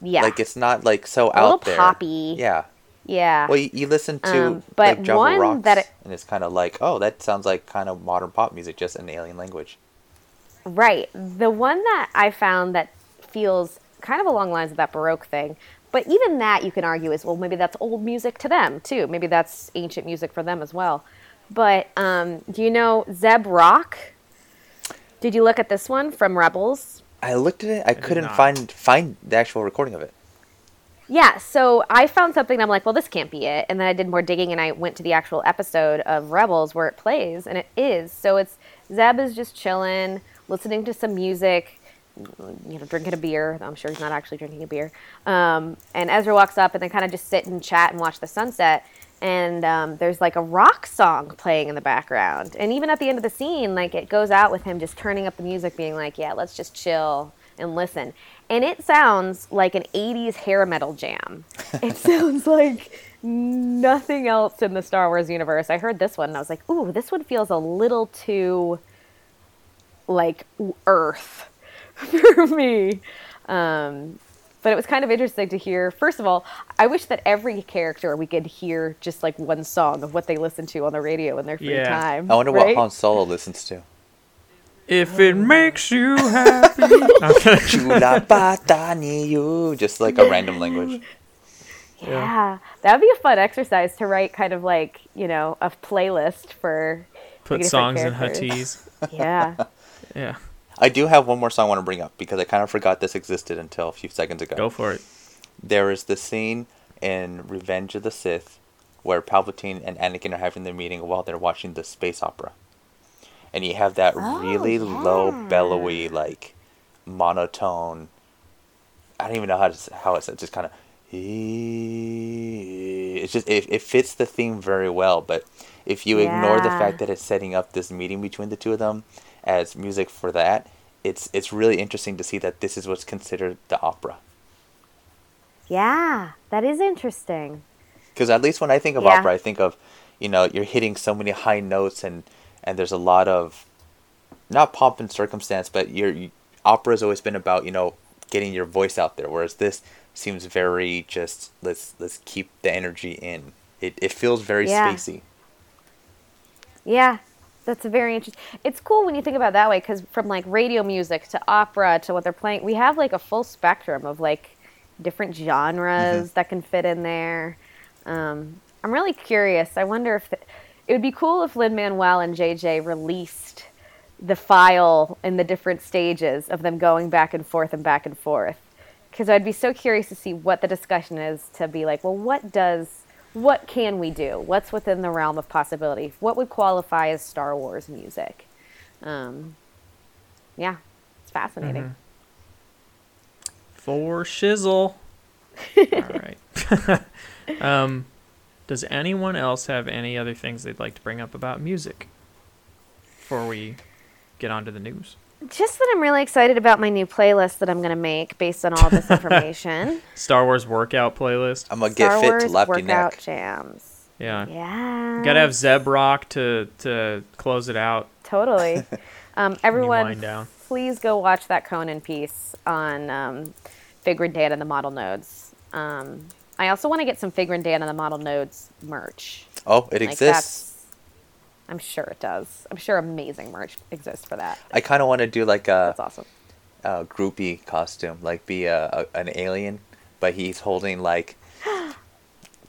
yeah, Like it's not like so A little out there. poppy. Yeah. yeah. Well, you, you listen to Um, but like Java one Rocks, that it- and it's kind of like, oh, that sounds like kind of modern pop music, just in alien language. Right. The one that I found that feels kind of along the lines of that Baroque thing, but even that you can argue is, well, maybe that's old music to them too. Maybe that's ancient music for them as well. But um, do you know Zeb Rock? Did you look at this one from Rebels? I looked at it, I, did couldn't not. find find the actual recording of it. Yeah, so I found something and I'm like, well, this can't be it. And then I did more digging and I went to the actual episode of Rebels where it plays, and it is. So it's Zeb is just chilling, listening to some music, you know, drinking a beer. I'm sure he's not actually drinking a beer. Um, and Ezra walks up and they kind of just sit and chat and watch the sunset. And um, there's like a rock song playing in the background. And even at the end of the scene, like it goes out with him just turning up the music, being like, yeah, let's just chill and listen. And it sounds like an 80s hair metal jam. It sounds like nothing else in the Star Wars universe. I heard this one and I was like, ooh, this one feels a little too like Earth for me. Um, but it was kind of interesting to hear. First of all, I wish that every character we could hear just like one song of what they listen to on the radio in their free Yeah. time. I wonder right? what Han Solo listens to. If it makes you happy. Chula pata you, just like a random language. Yeah, that would be a fun exercise to write, kind of like you know a playlist for. Put different songs in characters. Huttese. Yeah. Yeah. I do have one more song I want to bring up because I kind of forgot this existed until a few seconds ago. Go for it. There is the scene in Revenge of the Sith where Palpatine and Anakin are having their meeting while they're watching the space opera. And you have that Oh, really low, bellowy, like monotone. I don't even know how to how it's just kind of. It's just it, it fits the theme very well, but if you ignore the fact that it's setting up this meeting between the two of them as music for that, it's it's really interesting to see that this is what's considered the opera. Yeah, that is interesting. because at least when I think of Yeah. opera, I think of, you know, you're hitting so many high notes and and there's a lot of, not pomp and circumstance, but your you, opera's always been about you know getting your voice out there, whereas this seems very just let's let's keep the energy in. It it feels very Yeah. spacey. Yeah, that's very interesting. It's cool when you think about it that way because from like radio music to opera to what they're playing, we have like a full spectrum of like different genres that can fit in there. Um, I'm really curious. I wonder if the, it would be cool if Lin Manuel and JJ released the file in the different stages of them going back and forth and back and forth. Because I'd be so curious to see what the discussion is to be like, well, what does, what can we do? What's within the realm of possibility? What would qualify as Star Wars music? Um, yeah, it's fascinating. For shizzle. All right. um, does anyone else have any other things they'd like to bring up about music before we get on to the news? Just that I'm really excited about my new playlist that I'm going to make based on all this information. Star Wars workout playlist. I'm gonna Star get fit Wars to lap your workout neck. jams. Yeah. Yeah. Gotta have Zeb Rock to to close it out. Totally. Um, everyone, down. please go watch that Conan piece on um, Figrin Dan and the Modal Nodes. Um, I also want to get some Figrin Dan and the Modal Nodes merch. Oh, it Like, exists. I'm sure it does. I'm sure amazing merch exists for that. I kind of want to do like a, That's awesome. a groupie costume, like be a, a an alien, but he's holding like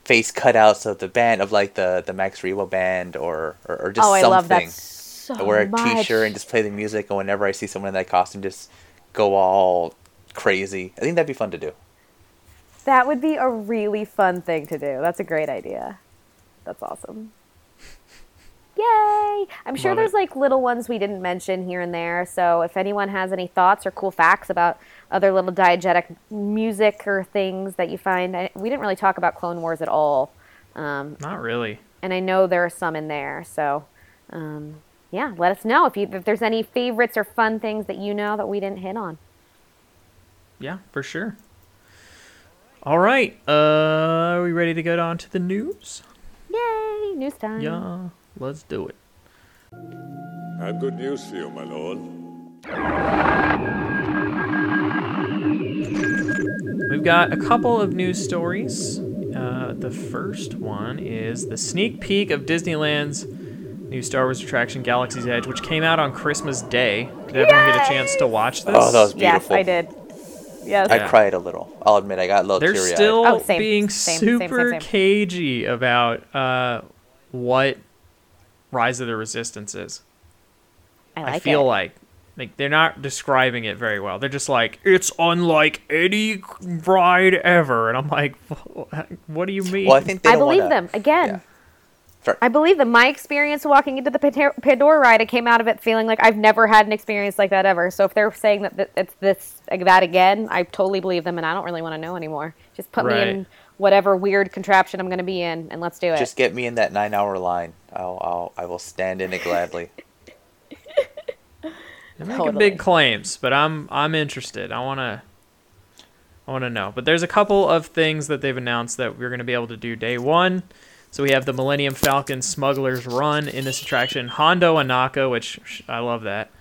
face cutouts of the band of like the the Max Rebo band or or, or just oh, I something. love that so I wear a much. shirt and just play the music, and whenever I see someone in that costume, just go all crazy. I think that'd be fun to do. That would be a really fun thing to do. That's a great idea. That's awesome. Yay! I'm sure Love there's it. like little ones we didn't mention here and there. So if anyone has any thoughts or cool facts about other little diegetic music or things that you find, I, we didn't really talk about Clone Wars at all. Um, Not really. and I know there are some in there. So um, yeah, let us know if you if there's any favorites or fun things that you know that we didn't hit on. Yeah, for sure. All right. Uh, are we ready to go on to the news? Yay! News time. Yeah, let's do it. I have good news for you, my lord. We've got a couple of news stories. Uh, the first one is the sneak peek of Disneyland's new Star Wars attraction, Galaxy's Edge, which came out on Christmas Day. Did everyone get a chance to watch this? Oh, that was Yes, beautiful. I did. Yes. I Yeah. cried a little. I'll admit, I got a little They're teary-eyed. still Oh, same, being same, same, same, super same. cagey about uh, what Rise of the Resistance is. I, I feel it. like like they're not describing it very well. They're just like it's unlike any ride ever, and I'm like, what do you mean? Well, I think they I believe wanna- them again. yeah. For- I believe them. My experience walking into the Pandora ride, I came out of it feeling like I've never had an experience like that ever. So if they're saying that it's this like that again, I totally believe them, and I don't really want to know anymore. Just put me in whatever weird contraption I'm going to be in, and let's do it. Just get me in that nine-hour line. I'll, I'll, I will stand in it gladly. They're making Totally. big claims, but I'm I'm interested. I wanna I wanna know. But there's a couple of things that they've announced that we're gonna be able to do day one. So we have the Millennium Falcon Smuggler's Run in this attraction. Hondo Ohnaka, which I love that.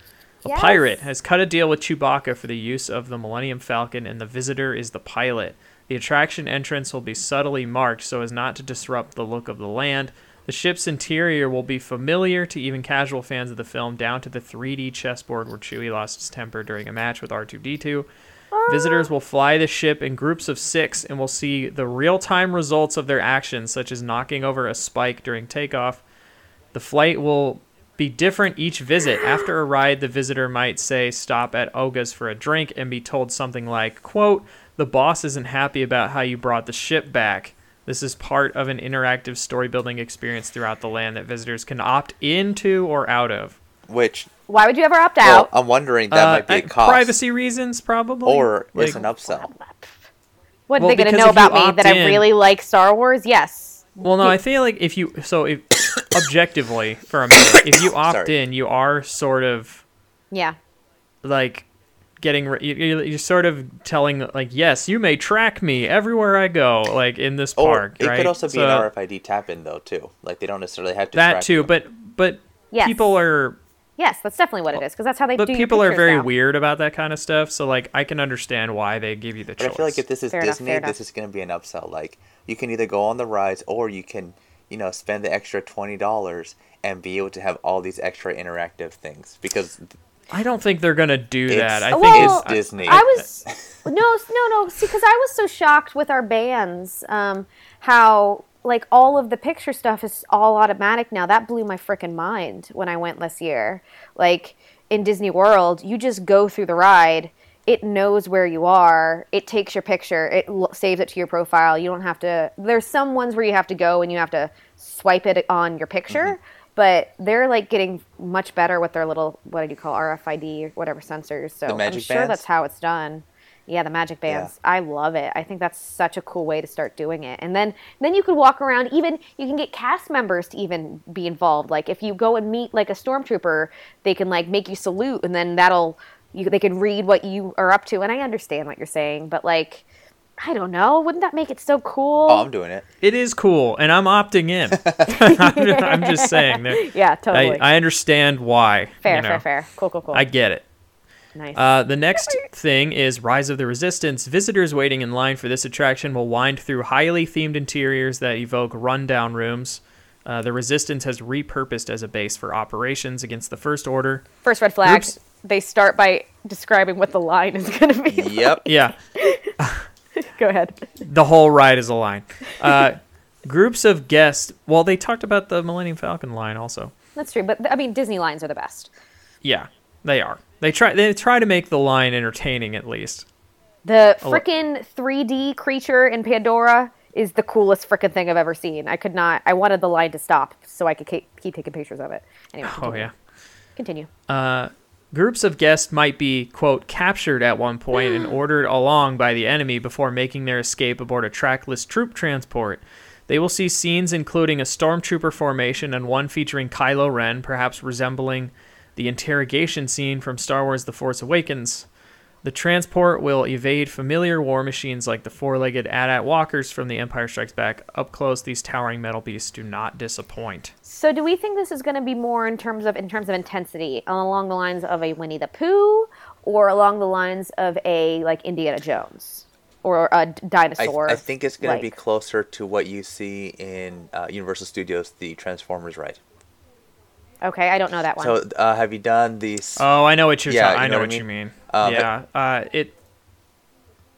A Yes. pirate has cut a deal with Chewbacca for the use of the Millennium Falcon, and the visitor is the pilot. The attraction entrance will be subtly marked so as not to disrupt the look of the land. The ship's interior will be familiar to even casual fans of the film, down to the 3D chessboard where Chewie lost his temper during a match with R2D2. Ah. Visitors will fly the ship in groups of six and will see the real time results of their actions, such as knocking over a spike during takeoff. The flight will be different each visit. After a ride, the visitor might say stop at Oga's for a drink and be told something like, quote, the boss isn't happy about how you brought the ship back. This is part of an interactive story building experience throughout the land that visitors can opt into or out of. Which, Why would you ever opt well, out? I'm wondering that Uh, might be a uh, cost. Privacy reasons, probably. Or Like, it's an upsell. what well, are they going to know about me opt that I really like Star Wars? Yes. Well, no, I feel like if you so if objectively for a minute, if you opt Sorry. in, you are sort of Yeah. like getting re- you- you- you're sort of telling like yes you may track me everywhere i go like in this Or park it right could also be So- an RFID tap in though too. Like they don't necessarily have to. that track too you. but but Yes. people are Yes, that's definitely what it is because that's how they but do. your people are very now. weird about that kind of stuff so like i can understand why they give you the But choice I feel like if this is Fair Disney, fair this enough. is going to be an upsell. Like you can either go on the rides or you can, you know, spend the extra twenty dollars and be able to have all these extra interactive things because i don't think they're gonna do It's- that i think it's Disney. I was no, no, no. See, because I was so shocked with our bands, um, how like all of the picture stuff is all automatic now. That blew my freaking mind when I went last year. Like in Disney World, you just go through the ride. It knows where you are. It takes your picture. It l- saves it to your profile. You don't have to. There's some ones where you have to go and you have to swipe it on your picture. But they're like getting much better with their little what do you call RFID whatever sensors. So I'm sure bands? that's how it's done. Yeah, the magic bands. I love it. I think that's such a cool way to start doing it. And then then you could walk around even you can get cast members to even be involved. Like if you go and meet like a stormtrooper, they can like make you salute and then that'll you they can read what you are up to. And I understand what you're saying, but like I don't know, wouldn't that make it so cool? Oh, I'm doing it. It is cool, and I'm opting in. I'm, I'm just saying. there- yeah, totally. I, I understand why. fair, you know. fair, fair. Cool, cool, cool. I get it. nice. Uh, the next thing is Rise of the Resistance. Visitors waiting in line for this attraction will wind through highly themed interiors that evoke rundown rooms. Uh, the Resistance has repurposed as a base for operations against the First Order. First red flag. Groups- They start by describing what the line is going to be. Yep. Yeah, Go ahead. the whole ride is a line. Uh, groups of guests. Well, they talked about the Millennium Falcon line also. That's true, but I mean Disney lines are the best. Yeah, they are. They try. They try to make the line entertaining at least. The Oh, what- frickin' 3D creature in Pandora is the coolest frickin' thing I've ever seen. I could not. I wanted the line to stop so I could keep, keep taking pictures of it. Anyway. Oh continue. yeah. Continue. Uh, groups of guests might be, quote, captured at one point and mm. ordered along by the enemy before making their escape aboard a trackless troop transport. They will see scenes including a stormtrooper formation and one featuring Kylo Ren, perhaps resembling the interrogation scene from Star Wars The Force Awakens. The transport will evade familiar war machines like the four legged AT-AT walkers from The Empire Strikes Back. Up close, these towering metal beasts do not disappoint. So do we think this is going to be more in terms of in terms of intensity along the lines of a Winnie the Pooh or along the lines of a like Indiana Jones or a dinosaur? I think it's going to be closer to what you see in uh, Universal Studios, the Transformers ride. Okay, I don't know that one. So, uh, have you done these? Oh, I know what you're Yeah, talking. you I know know what what you mean? mean. Um, yeah, uh, it.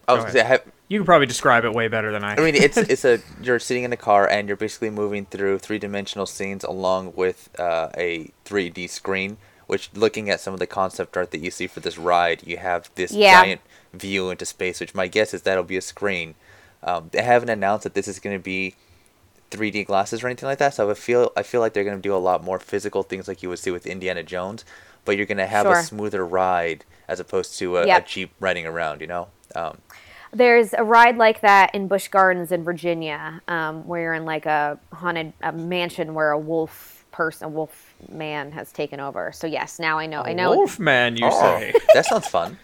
I was gonna say, have, You could probably describe it way better than I. I mean, it's it's a you're sitting in a car and you're basically moving through three dimensional scenes along with uh, a 3D screen. Which, looking at some of the concept art that you see for this ride, you have this Yeah. giant view into space. Which my guess is that'll be a screen. Um, they haven't announced that this is going to be 3D glasses or anything like that. So I feel I feel like they're going to do a lot more physical things like you would see with Indiana Jones. But you're going to have Sure. a smoother ride as opposed to a, Yep. a jeep riding around. You know. Um, There's a ride like that in Busch Gardens in Virginia, um, where you're in like a haunted a mansion where a wolf person, a wolf man, has taken over. So yes, now I know. I know. Wolf man, you oh, say? that sounds fun.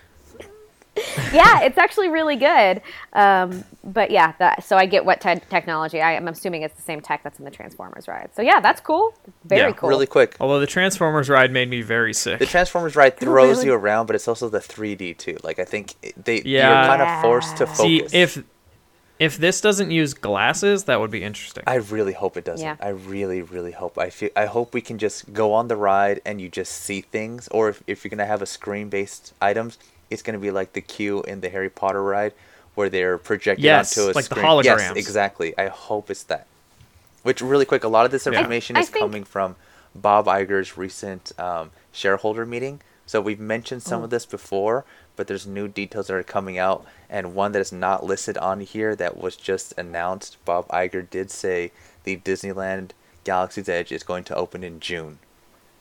yeah, it's actually really good. Um, but yeah, that, so I get what te- technology. I, am assuming it's the same tech that's in the Transformers ride. So yeah, that's cool. Very Yeah, cool. Really quick. Although the Transformers ride made me very sick. The Transformers ride throws really? you around, but it's also the 3D too. Like I think they Yeah. you're kind of forced to focus. See, if if this doesn't use glasses, that would be interesting. I really hope it doesn't. Yeah. I really, really hope. I feel. I hope we can just go on the ride and you just see things. Or if, if you're gonna have a screen-based items, it's gonna be like the queue in the Harry Potter ride, where they're projected Yes, onto a like screen. Yes, like the holograms. Yes, exactly. I hope it's that. Which really quick, a lot of this information I is think- coming from Bob Iger's recent um, shareholder meeting. So we've mentioned some Oh. of this before, but there's new details that are coming out, and one that is not listed on here that was just announced. Bob Iger did say the Disneyland Galaxy's Edge is going to open in June.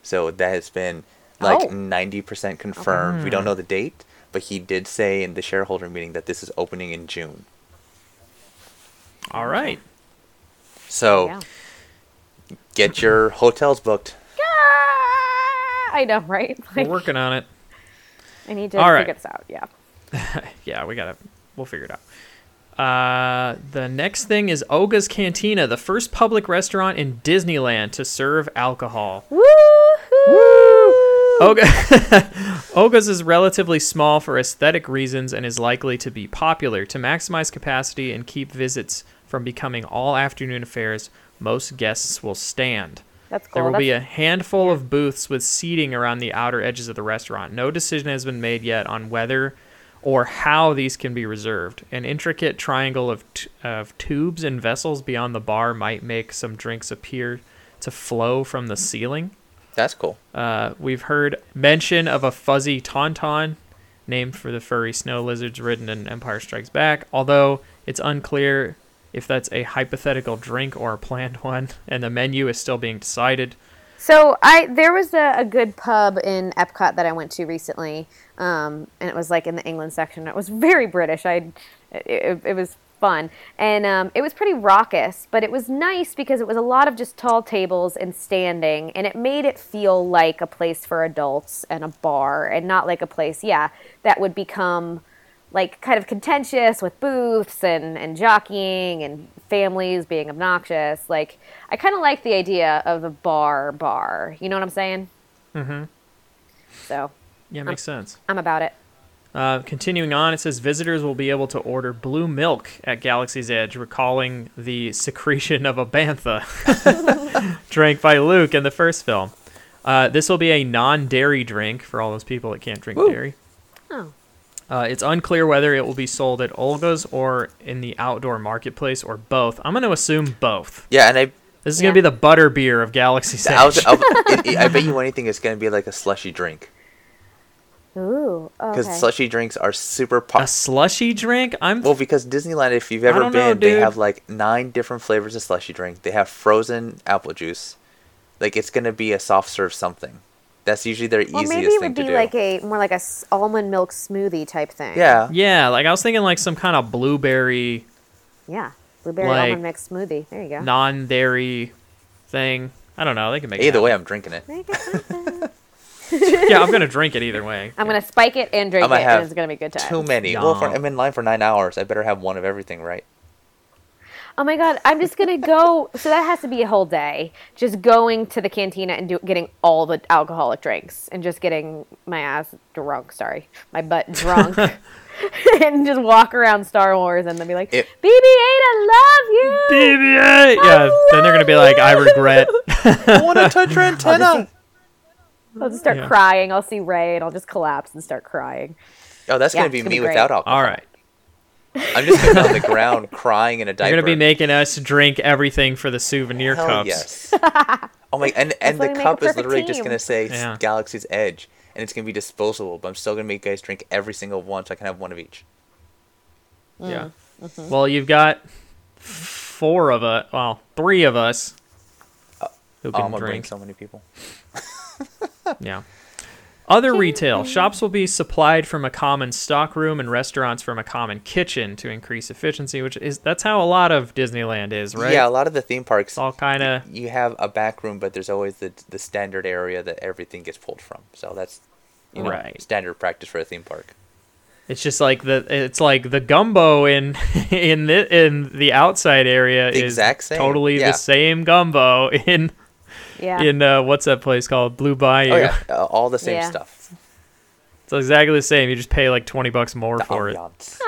So that has been like Oh. 90% confirmed. We don't know the date, but he did say in the shareholder meeting that this is opening in June. All right. So Yeah. get your hotels booked. Ah, I know, right? We're working on it. I need to All right. figure this out. Yeah. Yeah, we gotta. We'll figure it out. Uh, the next thing is Oga's Cantina, the first public restaurant in Disneyland to serve alcohol. Woo! Oga Oga's is relatively small for aesthetic reasons and is likely to be popular. To maximize capacity and keep visits from becoming all afternoon affairs, most guests will stand. That's cool. There will be a That's- handful of booths with seating around the outer edges of the restaurant. No decision has been made yet on whether or how these can be reserved. An intricate triangle of, t- of tubes and vessels beyond the bar might make some drinks appear to flow from the ceiling. That's cool. Uh, we've heard mention of a fuzzy tauntaun, named for the furry snow lizards ridden in Empire Strikes Back, although it's unclear if that's a hypothetical drink or a planned one, and the menu is still being decided. So I there was a, a good pub in Epcot that I went to recently, um, and it was like in the England section. It was very British. I it, it, it was fun, and um, it was pretty raucous, but it was nice because it was a lot of just tall tables and standing, and it made it feel like a place for adults and a bar, and not like a place, yeah, that would become like kind of contentious with booths and, and jockeying and families being obnoxious. Like I kind of like the idea of a bar bar. You know what I'm saying? Mm-hmm. So Yeah, makes sense. I'm about it. Uh, continuing on, it says visitors will be able to order blue milk at Galaxy's Edge, recalling the secretion of a bantha drank by Luke in the first film. Uh, this will be a non-dairy drink for all those people that can't drink dairy. Oh. Uh, it's unclear whether it will be sold at Olga's or in the outdoor marketplace or both. I'm going to assume both. Yeah, and I, This is Yeah. going to be the butter beer of Galaxy's Edge. I, was, I, I bet you anything it's gonna be like a slushy drink Ooh. because Okay. slushy drinks are super popular. a slushy drink? I'm Well, because Disneyland, if you've ever been, know, they have like nine different flavors of slushy drink. They have frozen apple juice. Like it's gonna be a soft serve something. That's usually their Or easiest maybe it thing would to be do. like a more like a s- almond milk smoothie type thing. yeah, Yeah, like I was thinking like some kind of blueberry Yeah. Blueberry Like- almond mixed smoothie. There you go. non-dairy thing. I don't know. They can make it Either way. I'm drinking it. Make it happen. yeah, I'm gonna drink it either way. I'm gonna spike it and drink I'm it, gonna and have it's gonna be a good time. Too many. Well, for, I'm in line for nine hours. I better have one of everything, right? Oh my god, I'm just gonna go. So that has to be a whole day. Just going to the cantina and do, getting all the alcoholic drinks and just getting my ass drunk. Sorry, my butt drunk, and just walk around Star Wars and then be like, It- "BB-8, I love you." BB-8. Yeah, then they're gonna be like, I regret. I want to touch your antenna. I'll just start Yeah. crying. I'll see Rey and I'll just collapse and start crying. Oh, that's Yeah, gonna it's be gonna me be without alcohol. All right, I'm just gonna be on the ground crying in a diaper. You're gonna be making us drink everything for the souvenir Hell cups. yes. oh my, and and the we make a cup is perfect literally just gonna say Yeah. Galaxy's Edge, and it's gonna be disposable. But I'm still gonna make you guys drink every single one, so I can have one of each. Yeah. Mm-hmm. Well, you've got four of us. Well, three of us who Oh, can I'm gonna bring drink. so many people. Yeah. Other retail shops will be supplied from a common stockroom and restaurants from a common kitchen to increase efficiency. Which is that's how a lot of Disneyland is, right? Yeah, a lot of the theme parks, It's all kind of you have a back room, but there's always the the standard area that everything gets pulled from. So that's you know Right. standard practice for a theme park. It's just like the it's like the gumbo in in the in the outside area The is exact same, totally yeah. the same gumbo in Yeah. in uh, what's that place called Blue Bayou. Oh yeah, uh, all the same Yeah. stuff. It's exactly the same. You just pay like twenty bucks more The for it. ambiance.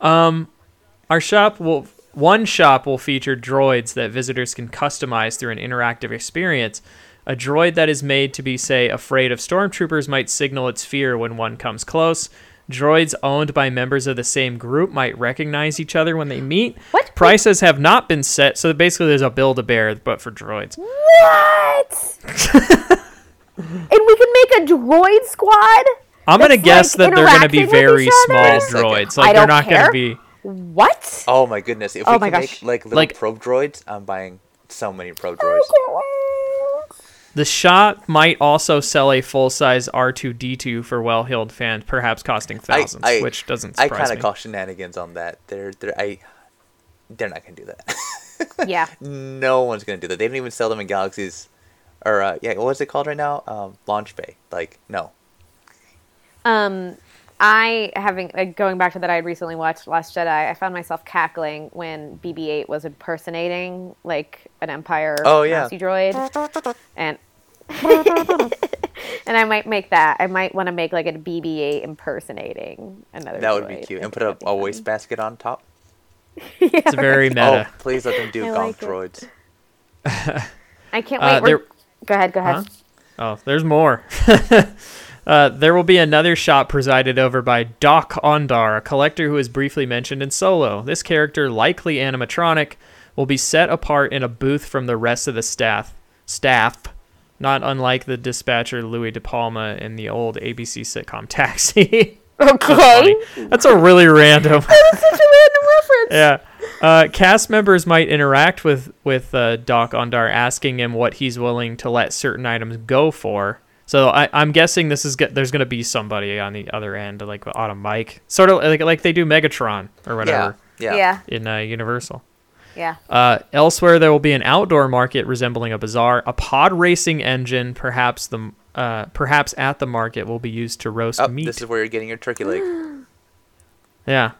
Um, our shop will one shop will feature droids that visitors can customize through an interactive experience. A droid that is made to be, say, afraid of stormtroopers might signal its fear when one comes close. Droids owned by members of the same group might recognize each other when they meet. What? Prices have not been set, so basically there's a build a bear, but for droids. What? and we can make a droid squad? I'm gonna guess like, that they're gonna be very small other? Wait a second. droids. I Like they're don't care. gonna be. What? Oh my goodness! If Oh we my can gosh. make like little Like- probe droids, I'm buying so many probe oh, droids. The shop might also sell a full-size R2D2 for well-heeled fans, perhaps costing thousands, I- which doesn't surprise me. I kind of call shenanigans on that. They're they're I, they're not gonna do that. Yeah. no one's gonna do that. They don't even sell them in Galaxies, or uh, yeah, what's it called right now? Um, Launch Bay. Like no. Um, I having uh, going back to that I had recently watched Last Jedi. I found myself cackling when BB-8 was impersonating like an Empire Oh, yeah. Nazi droid, and and I might make that. I might want to make like a BB-8 impersonating another. That would be cute. And put a, that'd a funny. wastebasket on top. It's very meta. Oh, please let them do I gonk like droids. I can't Uh, wait. We're- there- Go ahead. Go ahead. Huh? Oh, there's more. Uh, there will be another shop presided over by Doc Ondar, a collector who is briefly mentioned in Solo. This character, likely animatronic, will be set apart in a booth from the rest of the staff. Staff, not unlike the dispatcher Louie De Palma in the old ABC sitcom Taxi. That's Okay. funny. That's a really random. Such a random reference. yeah. Uh, cast members might interact with with uh, Doc Ondar, asking him what he's willing to let certain items go for. So I, I'm guessing this is get, there's going to be somebody on the other end, like on a mic, sort of like like they do Megatron or whatever Yeah. Yeah. in uh, Universal. Yeah. Uh, elsewhere, there will be an outdoor market resembling a bazaar. A pod racing engine, perhaps the uh, perhaps at the market, will be used to roast Oh, meat. this is where you're getting your turkey leg. yeah,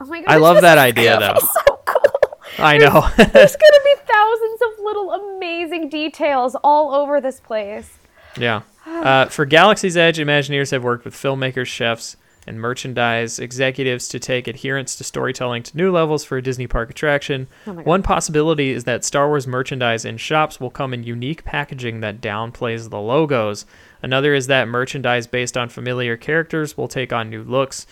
Oh my god! I love that idea though. So cool. I know. There's gonna be thousands of little amazing details all over this place. Yeah. Uh, for Galaxy's Edge, Imagineers have worked with filmmakers, chefs, and merchandise executives to take adherence to storytelling to new levels for a Disney park attraction. Oh. One possibility is that Star Wars merchandise in shops will come in unique packaging that downplays the logos. Another is that merchandise based on familiar characters will take on new looks.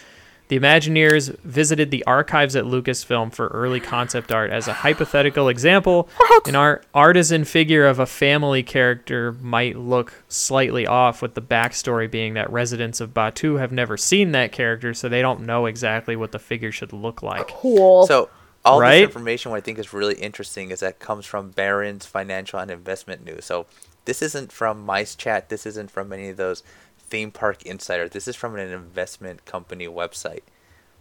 The Imagineers visited the archives at Lucasfilm for early concept art as a hypothetical example. An art- artisan figure of a family character might look slightly off, with the backstory being that residents of Batuu have never seen that character, so they don't know exactly what the figure should look like. Cool. So all Right? this information, what I think is really interesting, is that comes from Barron's Financial and Investment News. So this isn't from Mice Chat. This isn't from any of those theme park insider. This is from an investment company website.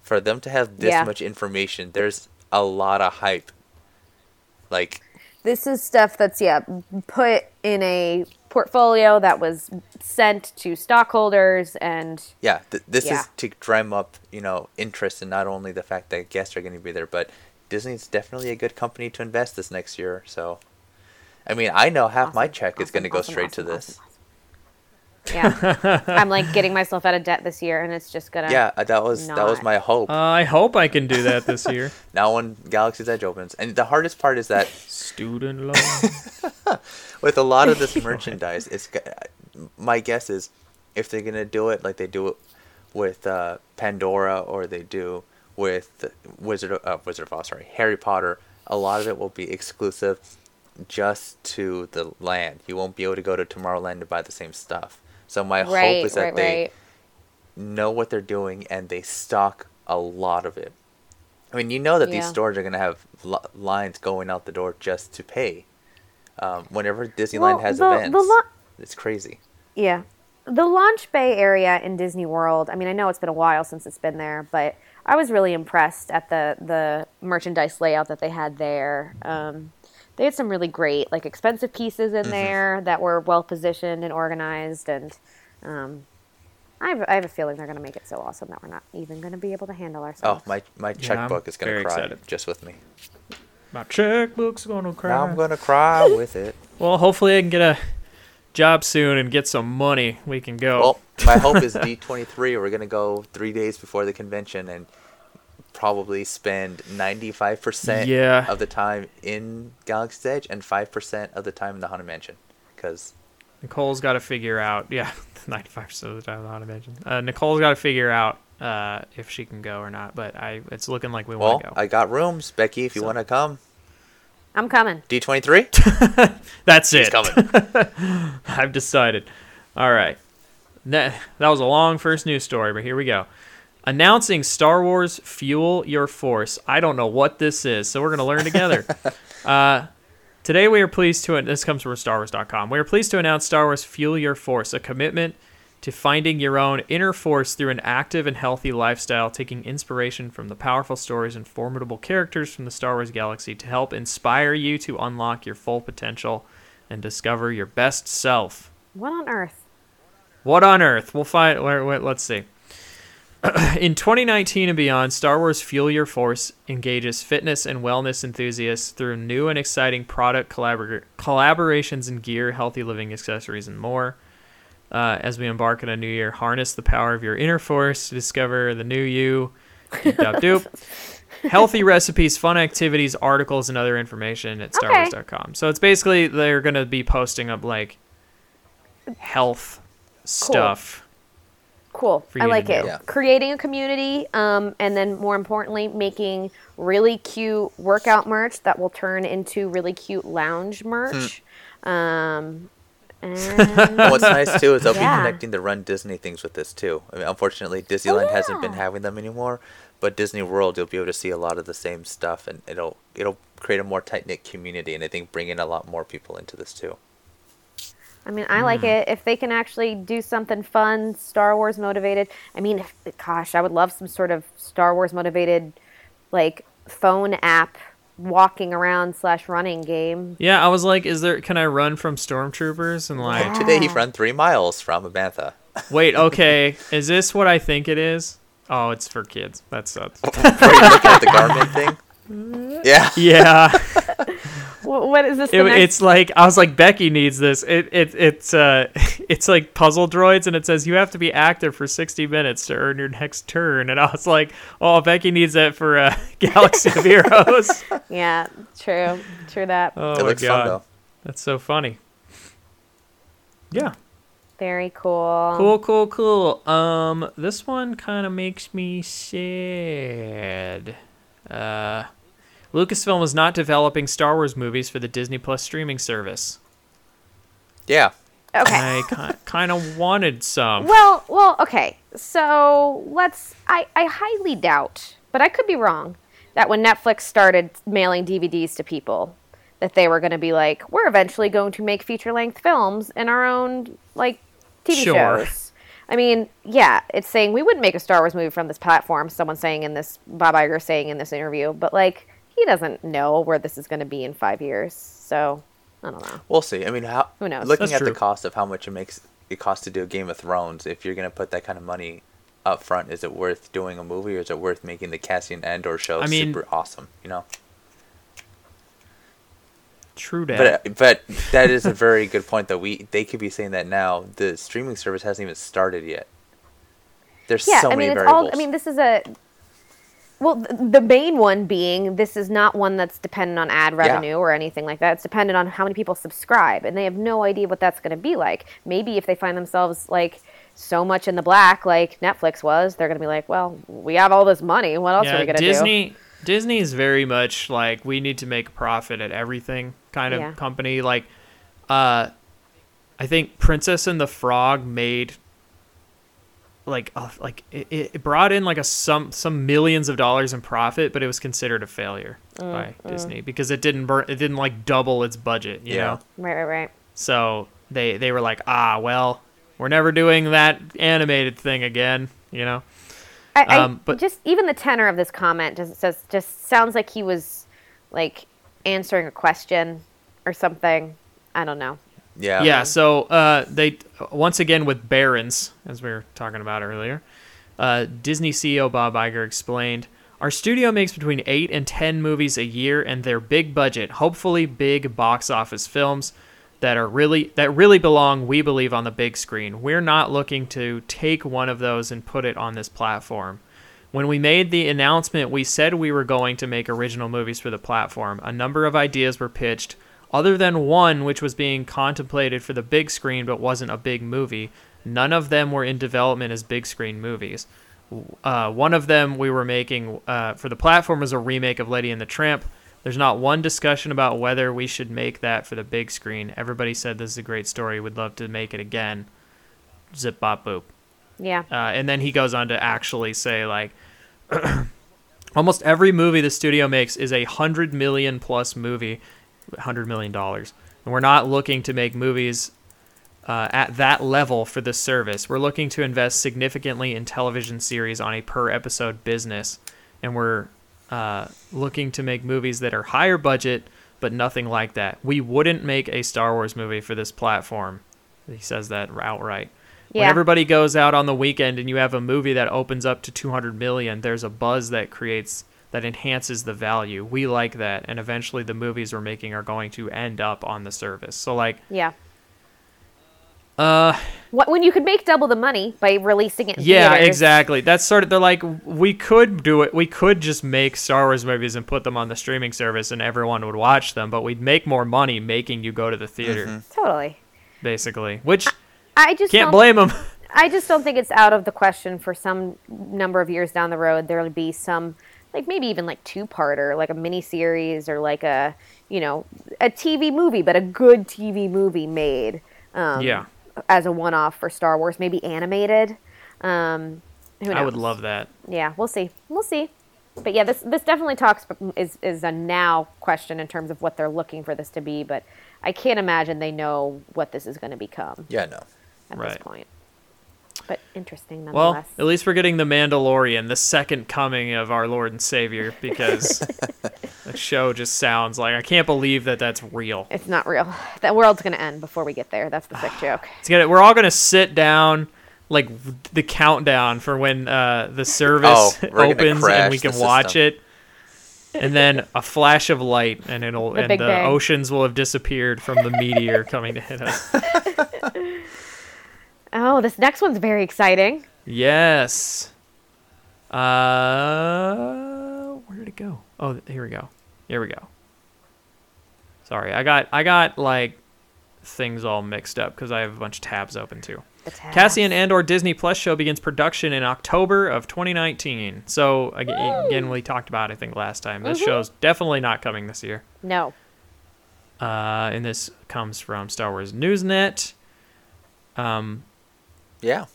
For them to have this Yeah. much information, there's a lot of hype. Like this is stuff that's yeah put in a portfolio that was sent to stockholders and Yeah, th- this Yeah. is to drum up, you know, interest in not only the fact that guests are going to be there, but Disney's definitely a good company to invest this next year. So, I mean, I know half my Awesome, check is going to go awesome, straight to awesome, this. Awesome, awesome. Yeah, I'm like getting myself out of debt this year, and it's just gonna. Yeah, uh, that was that was my hope. Uh, I hope I can do that this year. now when Galaxy's Edge opens, and the hardest part is that Student loan. with a lot of this merchandise, it's my guess is if they're gonna do it like they do it with uh, Pandora or they do with Wizard of, uh, Wizard of Oz, sorry, Harry Potter, a lot of it will be exclusive just to the land. You won't be able to go to Tomorrowland to buy the same stuff. So my right, hope is that right, they right. know what they're doing and they stock a lot of it. I mean, you know that these stores are going to have li- lines going out the door just to pay. Um, whenever Disneyland Well, has the- the events, lo- it's crazy. Yeah. The Launch Bay area in Disney World, I mean, I know it's been a while since it's been there, but I was really impressed at the, the merchandise layout that they had there. Um, they had some really great, like, expensive pieces Mm-hmm. in there that were well positioned and organized. And um, I, have, I have a feeling they're going to make it so awesome that we're not even going to be able to handle ourselves. Oh, my my I'm checkbook is going to cry excited. just with me. My checkbook's gonna cry. Now I'm going to cry with it. Well, hopefully I can get a job soon and get some money. We can go. Well, my hope is D23. We're going to go three days before the convention and probably spend 95% Yeah. of the time in Galaxy's Edge and 5% of the time in the Haunted Mansion. Because Nicole's got to figure out. Yeah, ninety-five percent of the time, I imagine. Uh, Nicole's got to figure out uh, if she can go or not. But I, it's looking like we Well, want to go. I got rooms, Becky. If you So- want to come, I'm coming. D twenty three. That's He's it. coming. I've decided. All right. That, that was a long first news story, but here we go. Announcing Star Wars Fuel Your Force. I don't know what this is, so we're going to learn together. uh, today we are pleased to, this comes from StarWars.com. We are pleased to announce Star Wars Fuel Your Force, a commitment to finding your own inner force through an active and healthy lifestyle, taking inspiration from the powerful stories and formidable characters from the Star Wars galaxy to help inspire you to unlock your full potential and discover your best self. What on earth? What on earth? We'll find. Wait, wait, let's see. In 2019 and beyond, Star Wars Fuel Your Force engages fitness and wellness enthusiasts through new and exciting product collabor- collaborations in gear, healthy living accessories, and more. Uh, as we embark on a new year, harness the power of your inner force to discover the new you. Doop, doop, doop. Healthy recipes, fun activities, articles, and other information at Okay. StarWars.com. So it's basically they're going to be posting up like health stuff. Cool. I like it. Yeah. Creating a community, um, and then more importantly, making really cute workout merch that will turn into really cute lounge merch. Um, and what's nice too is they'll Yeah. be connecting the Run Disney things with this too. I mean, unfortunately, Disneyland hasn't been having them anymore, but Disney World, you'll be able to see a lot of the same stuff, and it'll it'll create a more tight knit community, and I think bring in a lot more people into this too. I mean, I like mm. it if they can actually do something fun, Star Wars motivated. I mean, if, gosh, I would love some sort of Star Wars motivated, like phone app walking around slash running game. Yeah, I was like, is there? Can I run from stormtroopers and like? Today he ran three miles from Abantha. Wait, okay, is this what I think it is? Oh, it's for kids. That sucks. Were you looking at the Garmin thing? Yeah. Yeah, Wh- what is this? it, next- it's like I was like Becky needs this. It it it's uh it's like puzzle droids and it says you have to be active for sixty minutes to earn your next turn. And I was like, oh, Becky needs that for uh, Galaxy of Heroes. yeah, true, true that. Oh it my looks god, fun that's so funny. Yeah. Very cool. Cool, cool, cool. Um, this one kind of makes me sad. Uh, Lucasfilm is not developing Star Wars movies for the Disney Plus streaming service. Yeah. Okay. I kind of wanted some. Well, well, okay. So let's. I, I highly doubt, but I could be wrong, that when Netflix started mailing DVDs to people, that they were going to be like, we're eventually going to make feature length films in our own like TV Sure. shows. I mean, yeah, it's saying we wouldn't make a Star Wars movie from this platform. Someone saying in this, Bob Iger saying in this interview, but like he doesn't know where this is going to be in five years. So I don't know. We'll see. I mean, how Who knows? looking That's at the cost of how much it makes it costs to do a Game of Thrones, if you're gonna put that kind of money up front, is it worth doing a movie or is it worth making the Cassian Andor show I mean- super awesome? You know. True that. But uh, but that is a very good point though. We they could be saying that now. The streaming service hasn't even started yet. There's yeah, so I many mean, it's variables. all. I mean, this is a. Well, th- the main one being this is not one that's dependent on ad revenue or anything like that. It's dependent on how many people subscribe, and they have no idea what that's going to be like. Maybe if they find themselves like so much in the black, like Netflix was, they're going to be like, "Well, we have all this money. What else are we going to do?" Disney. Disney is very much like we need to make a profit at everything kind of Yeah. company. Like, uh, I think Princess and the Frog made like uh, like it, it brought in like a some some millions of dollars in profit, but it was considered a failure Mm, by Disney because it didn't burn, it didn't like double its budget. You Yeah. know, Right, right, right. so they they were like, ah, well, we're never doing that animated thing again. You know. I, I Um, but- just even the tenor of this comment just says just sounds like he was like answering a question or something. I don't know. Yeah. Yeah, so uh, they once again with Barron's, as we were talking about earlier. Uh, Disney CEO Bob Iger explained, "Our studio makes between eight and ten movies a year, and they're big budget, hopefully big box office films that are really that really belong, we believe, on the big screen. We're not looking to take one of those and put it on this platform." When we made the announcement, we said we were going to make original movies for the platform. A number of ideas were pitched. Other than one which was being contemplated for the big screen but wasn't a big movie, none of them were in development as big screen movies. Uh, one of them we were making uh, for the platform was a remake of Lady and the Tramp. There's not one discussion about whether we should make that for the big screen. Everybody said this is a great story. we'd love to make it again. Zip bop boop. Yeah. Uh, and then he goes on to actually say like almost every movie the studio makes is a hundred million plus movie, hundred million dollars, and we're not looking to make movies uh, at that level for this service. We're looking to invest significantly in television series on a per episode business, and we're uh, looking to make movies that are higher budget, but nothing like that. We wouldn't make a Star Wars movie for this platform. He says that outright. When everybody goes out on the weekend and you have a movie that opens up to 200 million, there's a buzz that creates that enhances the value. We like that, and eventually the movies we're making are going to end up on the service. So like, Yeah. uh, What, when you could make double the money by releasing it in yeah, theaters. exactly. That's sort of they're like we could do it. We could just make Star Wars movies and put them on the streaming service, and everyone would watch them. But we'd make more money making you go to the theater, Totally. basically. Which I just can't don't, blame them. I just don't think it's out of the question for some number of years down the road there'll be some like maybe even like two parter, like a mini series or like a you know a TV movie, but a good TV movie made. Um, Yeah. As a one off for Star Wars, maybe animated. Um, Who knows? I would love that. Yeah, we'll see. We'll see. But yeah, this this definitely talks is is a now question in terms of what they're looking for this to be. But I can't imagine they know what this is going to become Yeah, no. at this Right. point. But interesting nonetheless. Well, at least we're getting the Mandalorian, the second coming of our Lord and Savior, because the show just sounds like I can't believe that that's real. it's not real. That world's going to end before we get there. That's the sick joke. It's gonna, we're all gonna sit down, like the countdown for when uh, the service Oh, opens and we can watch it. And then a flash of light, and it'll The and the Bang. oceans will have disappeared from the meteor coming to hit us. Oh, this next one's very exciting. Yes. Uh, where did it go? Oh, here we go. Here we go. Sorry, I got I got like things all mixed up because I have a bunch of tabs open too. The tab. Cassian Andor Disney Plus show begins production in October of 2019. So again, again we talked about I think last time. This show's definitely not coming this year. No. Uh, and this comes from Star Wars Newsnet. Um, Yeah.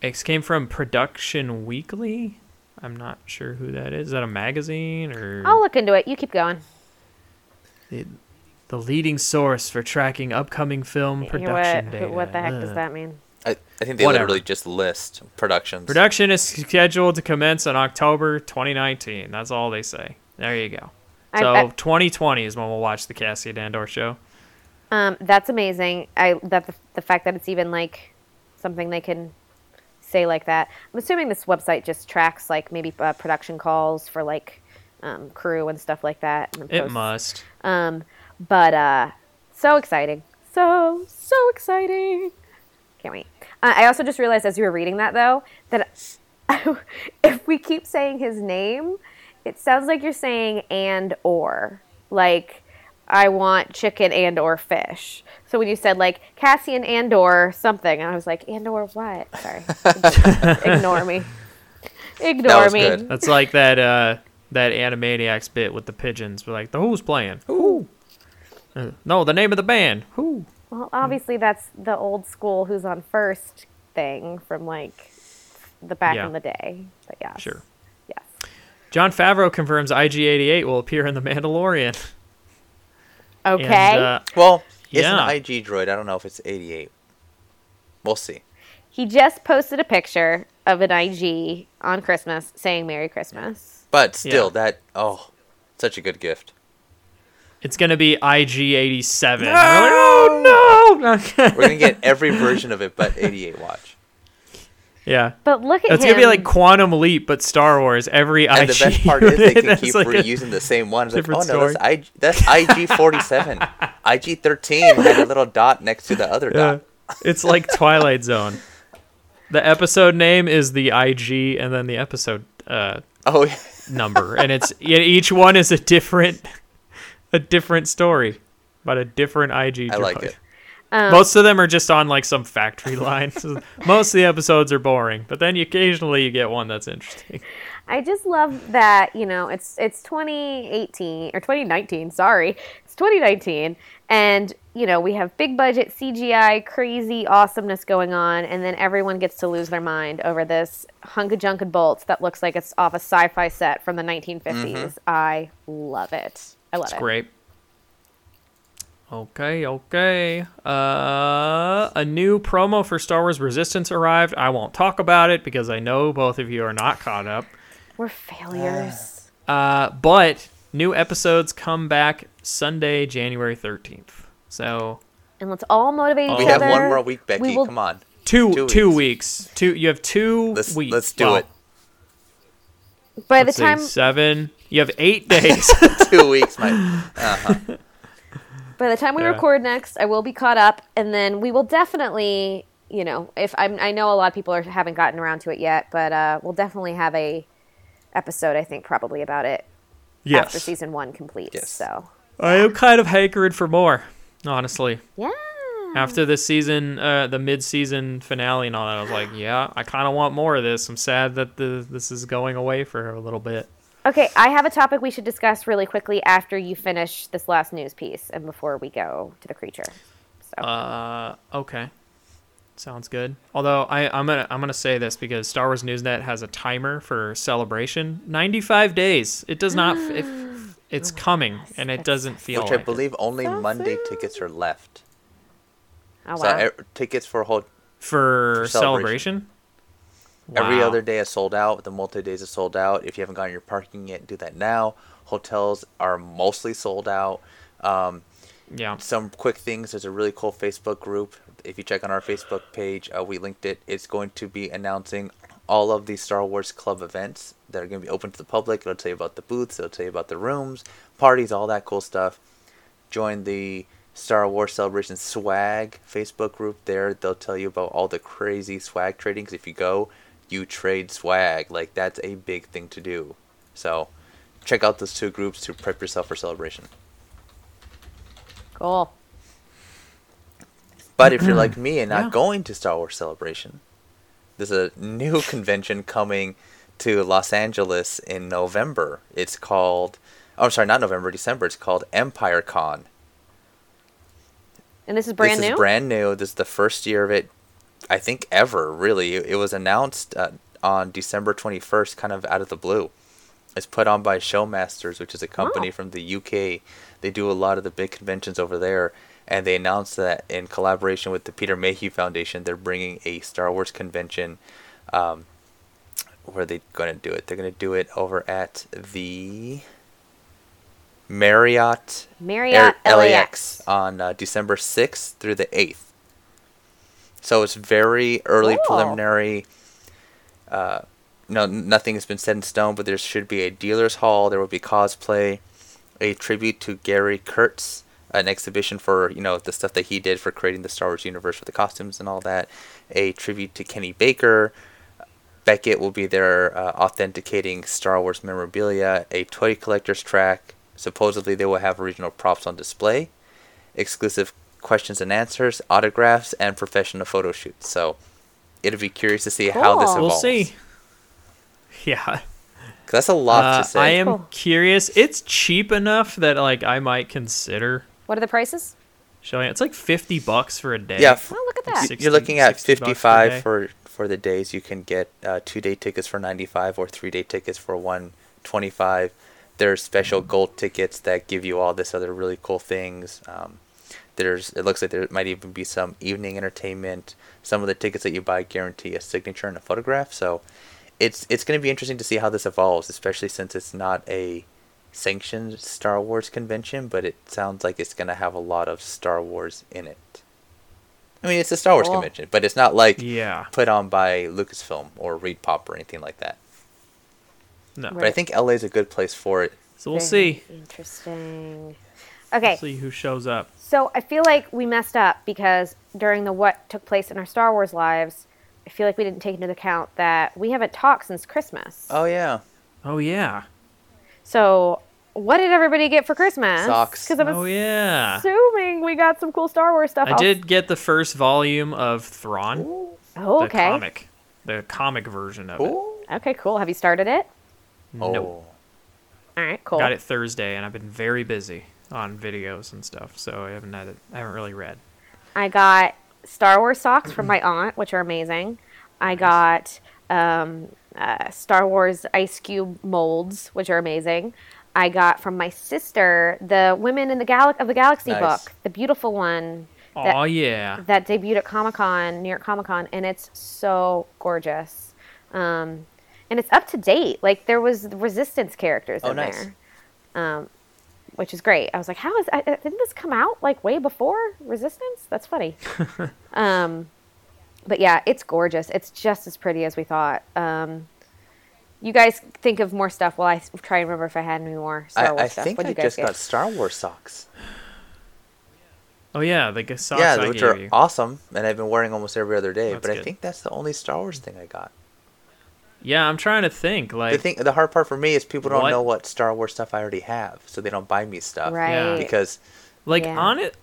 It came from Production Weekly. I'm not sure who that is. Is that a magazine or I'll look into it. You keep going. the, the leading source for tracking upcoming film production what, data? what the heck does that mean? I, I think they Whatever. literally just list productions. Production is scheduled to commence in October 2019. That's all they say. There you go. So I- 2020 is when we'll watch the Cassian Andor show. Um, that's amazing. I that the, the fact that it's even like something they can say like that. I'm assuming this website just tracks like maybe uh, production calls for like um, crew and stuff like that. and It posts. must. Um, but uh, so exciting, so so exciting. Can't wait. Uh, I also just realized as you were reading that though that if we keep saying his name, it sounds like you're saying and or like I want chicken and or fish. So when you said like Cassian and or something, I was like and or what? Sorry, ignore me. Ignore was me. good. That's like that uh, that Animaniacs bit with the pigeons. We're like, the who's playing? Who? Uh, no, the name of the band. Who? Well, obviously that's the old school who's on first thing from like the back Yeah. in the day. But yeah. Sure. Yes. Jon Favreau confirms IG88 will appear in The Mandalorian. Okay. And, uh, Well, it's Yeah. an IG droid. I don't know if it's 88. We'll see. he just posted a picture of an IG on Christmas saying Merry Christmas. But still, Yeah. that oh, such a good gift. it's gonna be IG87. And we're like, oh no! We're gonna get every version of it, but 88 watch. Yeah. But look at It's him. gonna be like Quantum Leap, but Star Wars. Every And IG. the best part is they can keep like reusing the same one. It's like, oh different no, that's. I, that's IG 47. IG 13 had a little dot next to the other Yeah. dot. It's like Twilight Zone. The episode name is the IG, and then the episode uh, Oh, yeah. number, and it's each one is a different, a different story, but a different IG. I like it. Um, Most of them are just on like some factory line. Most of the episodes are boring, but then you, occasionally you get one that's interesting. I just love that, you know, it's it's 2018 or 2019, sorry. It's 2019 and, you know, we have big budget CGI crazy awesomeness going on and then everyone gets to lose their mind over this hunk of junk and bolts that looks like it's off a sci-fi set from the 1950s. I love it. I love It's it. great. Okay, okay. Uh, a new promo for Star Wars Resistance arrived. I won't talk about it because I know both of you are not caught up. We're failures. Uh, but new episodes come back Sunday, January 13th. So and let's all motivate each We other. have one more week, We Becky. will- Come on. two Two two weeks. weeks. Two you have two Let's weeks. let's do Well, it. By the let's see, time seven. You have eight days. Two weeks, my. Uh-huh. By the time we Yeah. record next, I will be caught up, and then we will definitely, you know, if I'm, I know a lot of people are, haven't gotten around to it yet, but uh, we'll definitely have a episode. I think probably about it after season one completes. Yes. So I am kind of hankering for more, honestly. yeah, After the season, uh, the mid-season finale and all that, I was like, yeah, I kind of want more of this. I'm sad that the this is going away for a little bit. Okay. I have a topic we should discuss really quickly after you finish this last news piece and before we go to the creature. So Uh, okay. Sounds good. Although I, I'm gonna I'm gonna say this because Star Wars Newsnet has a timer for celebration. 95 days. It does not. If it's coming, and it doesn't feel. Which like I it. believe only So Monday soon. tickets are left. Oh So wow. e- tickets for whole for, for celebration. celebration. Every other day is sold out. The multi days is sold out. If you haven't gotten your parking yet, do that now. Hotels are mostly sold out. Um, Yeah. some quick things. There's a really cool Facebook group. If you check on our Facebook page, uh, we linked it. It's going to be announcing all of the Star Wars Club events that are going to be open to the public. It'll tell you about the booths. It'll tell you about the rooms, parties, all that cool stuff. Join the Star Wars Celebration Swag Facebook group there. They'll tell you about all the crazy swag trading. 'cause if you go, you trade swag. Like that's a big thing to do. So check out those two groups to prep yourself for celebration. Cool. But if you're like me and not Yeah. going to Star Wars Celebration, there's a new convention coming to Los Angeles in November. It's called, oh, I'm sorry, not November, December. It's called Empire Con. And this is brand this new. This is brand new. This is the first year of it, I think, ever, really. It, was announced uh, on December 21st, kind of out of the blue. It's put on by Showmasters, which is a company Oh. from the UK. They do a lot of the big conventions over there. And they announced that in collaboration with the Peter Mayhew Foundation, they're bringing a Star Wars convention. Um, where are they going to do it? They're going to do it over at the Marriott Marriott Air- LAX. on uh, December 6th through the 8th. So it's very early Cool. preliminary. Uh, no, nothing has been set in stone, but there should be a dealer's hall. There will be cosplay, a tribute to Gary Kurtz, an exhibition for you know the stuff that he did for creating the Star Wars universe with the costumes and all that. A tribute to Kenny Baker. Beckett will be there uh, authenticating Star Wars memorabilia, a toy collector's track. Supposedly, they will have original props on display, exclusive questions and answers, autographs, and professional photo shoots. So, it'll be curious to see how this Cool. evolves. We'll see. Yeah. that's a lot Uh, to say. I am Cool. curious. It's cheap enough that like I might consider What are the prices? showing. It's like 50 bucks for a day. yeah, f- Oh, look at that. y- 60 you're looking at 60 bucks per 55 for for the days. You can get uh, two day tickets for 95 or three day tickets for 125. There's special gold tickets that give you all this other really cool things. Um, there's it looks like there might even be some evening entertainment. Some of the tickets that you buy guarantee a signature and a photograph. So it's it's going to be interesting to see how this evolves, especially since it's not a sanctioned Star Wars convention, but it sounds like it's going to have a lot of Star Wars in it. I mean, it's a Star Wars Cool. convention, but it's not like Yeah. put on by Lucasfilm or Reed Pop or anything like that. No. But I think LA is a good place for it. So we'll Very see. Interesting. Okay, See who shows up. So I feel like we messed up because during the what took place in our Star Wars lives, I feel like we didn't take into account that we haven't talked since Christmas. Oh yeah, Oh yeah. So, what did everybody get for Christmas? Socks. Because I'm Oh yeah. assuming we got some cool Star Wars stuff. I I'll- did get the first volume of Thrawn, Oh, okay. the okay. comic, the comic version of it. Okay, cool. Have you started it? Oh. Nope. All right, cool. Got it Thursday, and I've been very busy on videos and stuff, so I haven't had it. I haven't really read. I got Star Wars socks from my aunt, which are amazing. I got um, uh, Star Wars ice cube molds, which are amazing. I got from my sister the Women in the Gal- of the Galaxy Nice. book, the beautiful one That- Oh yeah. that debuted at Comic Con, New York Comic Con, and it's so gorgeous. Um, and it's up to date. Like there was Resistance characters Oh, in nice. there, um, which is great. I was like, how is I, I- didn't this come out like way before Resistance? That's funny. um, but yeah, it's gorgeous. It's just as pretty as we thought. Um, you guys think of more stuff while I try and remember if I had any more Star I, Wars I stuff. think What'd I you guys just get? got Star Wars socks. Oh yeah, the g- socks yeah, I which gave are you. awesome, and I've been wearing almost every other day. That's but I think that's the only Star Wars thing I got. Yeah, I'm trying to think. Like The Like, thing, the hard part for me is people don't What? know what Star Wars stuff I already have, so they don't buy me stuff. right. Because like Yeah. on it.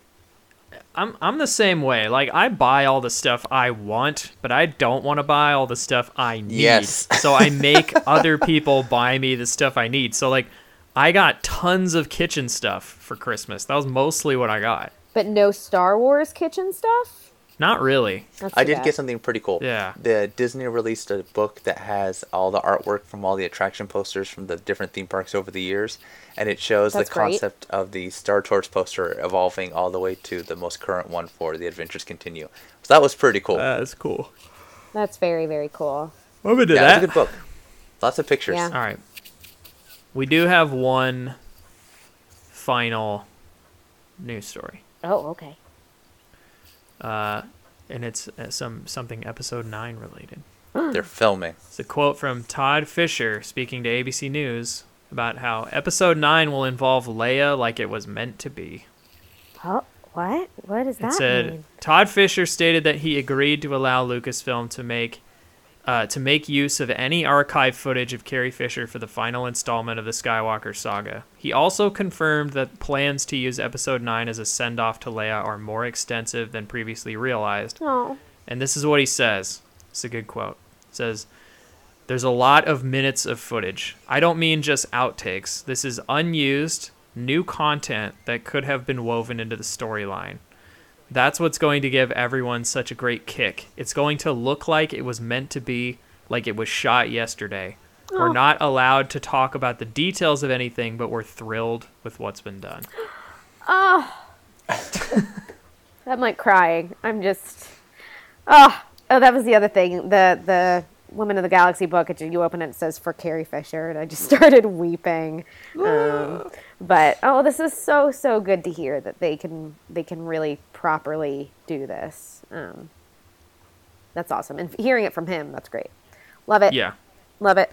I'm I'm the same way. Like I buy all the stuff I want, but I don't want to buy all the stuff I need. Yes. so I make other people buy me the stuff I need. So like I got tons of kitchen stuff for Christmas. That was mostly what I got. But no Star Wars kitchen stuff. Not really. That's I did bad. get something pretty cool. Yeah. The Disney released a book that has all the artwork from all the attraction posters from the different theme parks over the years, and it shows That's the great. concept of the Star Tours poster evolving all the way to the most current one for the Adventures Continue. So that was pretty cool. That's cool. That's very very cool. Move into yeah, that. it's a good book. Lots of pictures. Yeah. All right. We do have one final news story. Oh, okay. Uh, and it's uh, some something episode 9 related. They're filming. It's a quote from Todd Fisher speaking to ABC News about how episode 9 will involve Leia like it was meant to be. Oh, what? What does It that said mean? Todd Fisher stated that he agreed to allow Lucasfilm to make uh, to make use of any archive footage of Carrie Fisher for the final installment of the Skywalker saga. He also confirmed that plans to use Episode 9 as a send off to Leia are more extensive than previously realized. Oh, And this is what he says. It's a good quote. It says, There's a lot of minutes of footage. I don't mean just outtakes. This is unused, new content that could have been woven into the storyline. That's what's going to give everyone such a great kick. It's going to look like it was meant to be, like it was shot yesterday. We're not allowed to talk about the details of anything, but we're thrilled with what's been done. Oh. I'm like crying. I'm just. Oh, oh, that was the other thing. The the Women of the Galaxy book. It, you open it, it says for Carrie Fisher, and I just started weeping. Um, but oh, this is so so good to hear that they can they can really properly do this. Um, that's awesome, and hearing it from him, that's great. Love it. Yeah. Love it.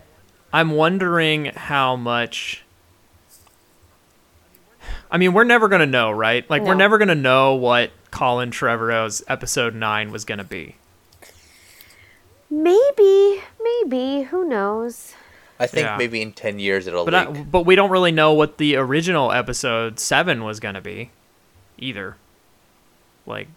I'm wondering how much. I mean, we're never gonna know, right? Like, we're never gonna know what Colin Trevorrow's episode nine was gonna be. Maybe, maybe. Who knows? I think Yeah. maybe in 10 years it'll But I, but we don't really know what the original episode seven was gonna be, either. Like,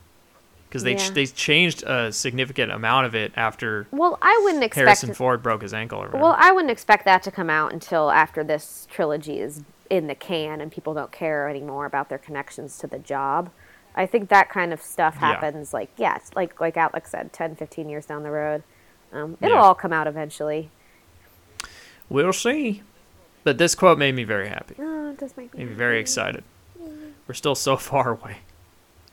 because they ch- they changed a significant amount of it after Well, I wouldn't expect. Harrison Ford broke his ankle or whatever. Well, I wouldn't expect that to come out until after this trilogy is in the can and people don't care anymore about their connections to the job. I think that kind of stuff Yeah. happens like yeah, it's like like Alex said 10, 15 years down the road. Um, it'll Yeah. all come out eventually. we'll see. But this quote made me very happy. Oh, it does make me Made me very excited. We're still so far away.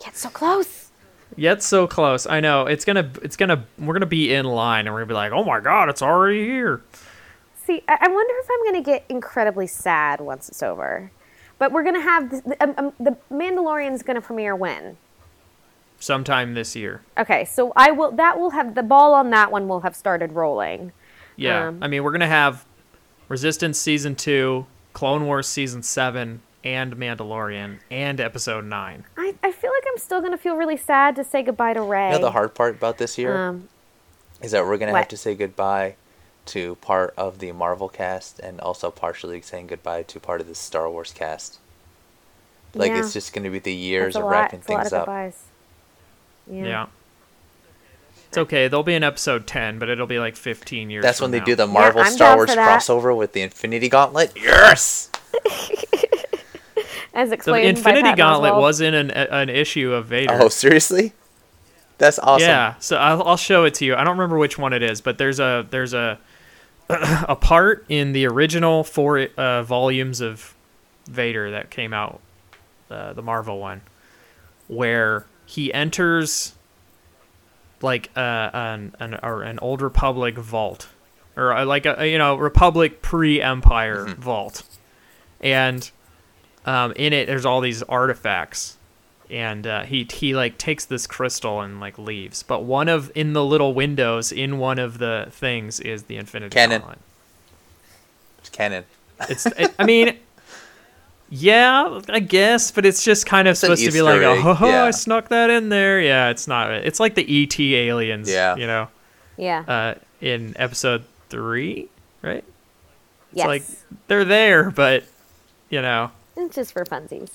Get so close. Yet so close. I know. It's gonna it's gonna we're gonna be in line and we're gonna be like, oh my god, it's already here. See, I, I wonder if I'm going to get incredibly sad once it's over. But we're going to have this, the, um, um, the Mandalorian's going to premiere when? Sometime this year. Okay, so I will. That will have the ball on that one will have started rolling. Yeah. Um, I mean we're gonna have Resistance season two, Clone Wars season seven, and Mandalorian, and episode nine. I, I feel like I'm still gonna feel really sad to say goodbye to Rey. You know the hard part about this year Um, is that we're gonna what? have to say goodbye to part of the Marvel cast and also partially saying goodbye to part of the Star Wars cast. Like Yeah. it's just gonna be the years of lot. wrapping It's things of up. goodbyes. Yeah. Yeah. It's okay. There'll be an episode ten, but it'll be like fifteen years. That's from when they now. do the Marvel I'm Star Wars crossover with the Infinity Gauntlet. Yes. As The explained by Infinity Pat Gauntlet Oswalt. was in an an issue of Vader. Oh, seriously? That's awesome. Yeah, so I'll, I'll show it to you. I don't remember which one it is, but there's a there's a a part in the original four uh, volumes of Vader that came out, uh, the Marvel one, where he enters like uh, an an or an old Republic vault, or uh, like a you know Republic pre Empire vault, and um, in it there's all these artifacts and uh, he he like takes this crystal and like leaves. But one of in the little windows in one of the things is the Infinity Canon. Gauntlet. It's canon. It's it, I mean, yeah, I guess, but it's just kind of an supposed to be like, egg, oh, yeah. I snuck that in there. Yeah, it's not. It's like the ET aliens. Yeah. you know, Yeah. uh, in episode three, right? It's yes. like they're there, but you know just for funsies.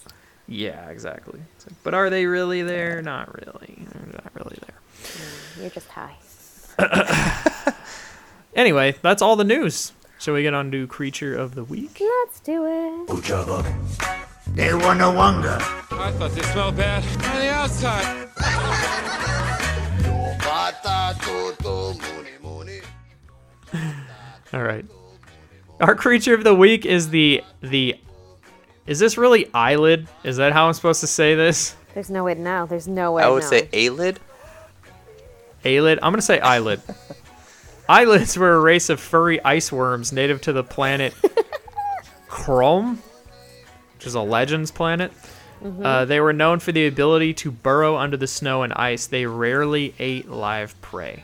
Yeah, exactly. Like, but are they really there? Not really. They're not really there. Mm, you're just high. anyway, that's all the news. Shall we get on to creature of the week? Let's do it. Uchabuk. They want no wonder. I thought they smelled bad on the outside. all right. Our creature of the week is the the is this really eyelid? Is that how I'm supposed to say this? There's no way to know. There's no way. I to would know. say eyelid. Eyelid. I'm gonna say eyelid. Eyelids were a race of furry ice worms native to the planet Khorm, which is a Legends planet. Uh, they were known for the ability to burrow under the snow and ice. They rarely ate live prey.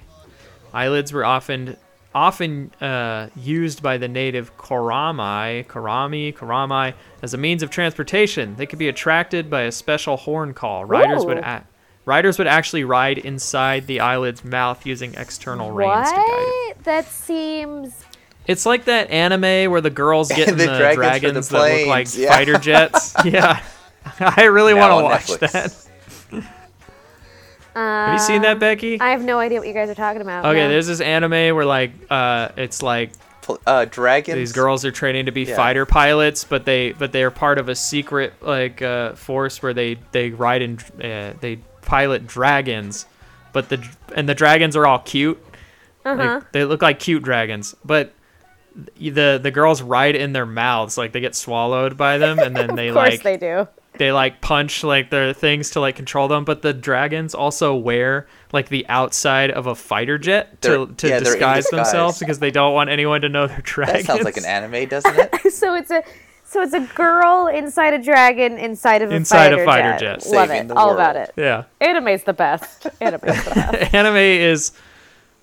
Eyelids were often often uh, used by the native Korami, Korami, Korami as a means of transportation. They could be attracted by a special horn call. Riders would a- riders would actually ride inside the eyelid's mouth using external reins to guide it. What? That seems. It's like that anime where the girls get in The the, dragons dragons, the that look like planes, yeah. fighter jets. yeah. I really want to watch Netflix. that. Have you seen that, Becky? I have no idea what you guys are talking about. okay, no. there's this anime where like uh it's like Pl- Uh, dragons. these girls are training to be Yeah. fighter pilots, but they but they are part of a secret like uh, force where they they ride in uh, they pilot dragons, but the and the dragons are all cute. Uh-huh. Like, they look like cute dragons, but the the girls ride in their mouths like they get swallowed by them and then they of course like they do. They like punch like their things to like control them but the dragons also wear like the outside of a fighter jet to, They're- to yeah, disguise, disguise. themselves because they don't want anyone to know they're dragons That sounds like an anime, doesn't it? So it's a. So it's a girl inside a dragon inside of a Inside a fighter, fighter jet. jet. Love it. the All about it. yeah Anime's the best. Anime's the best. anime is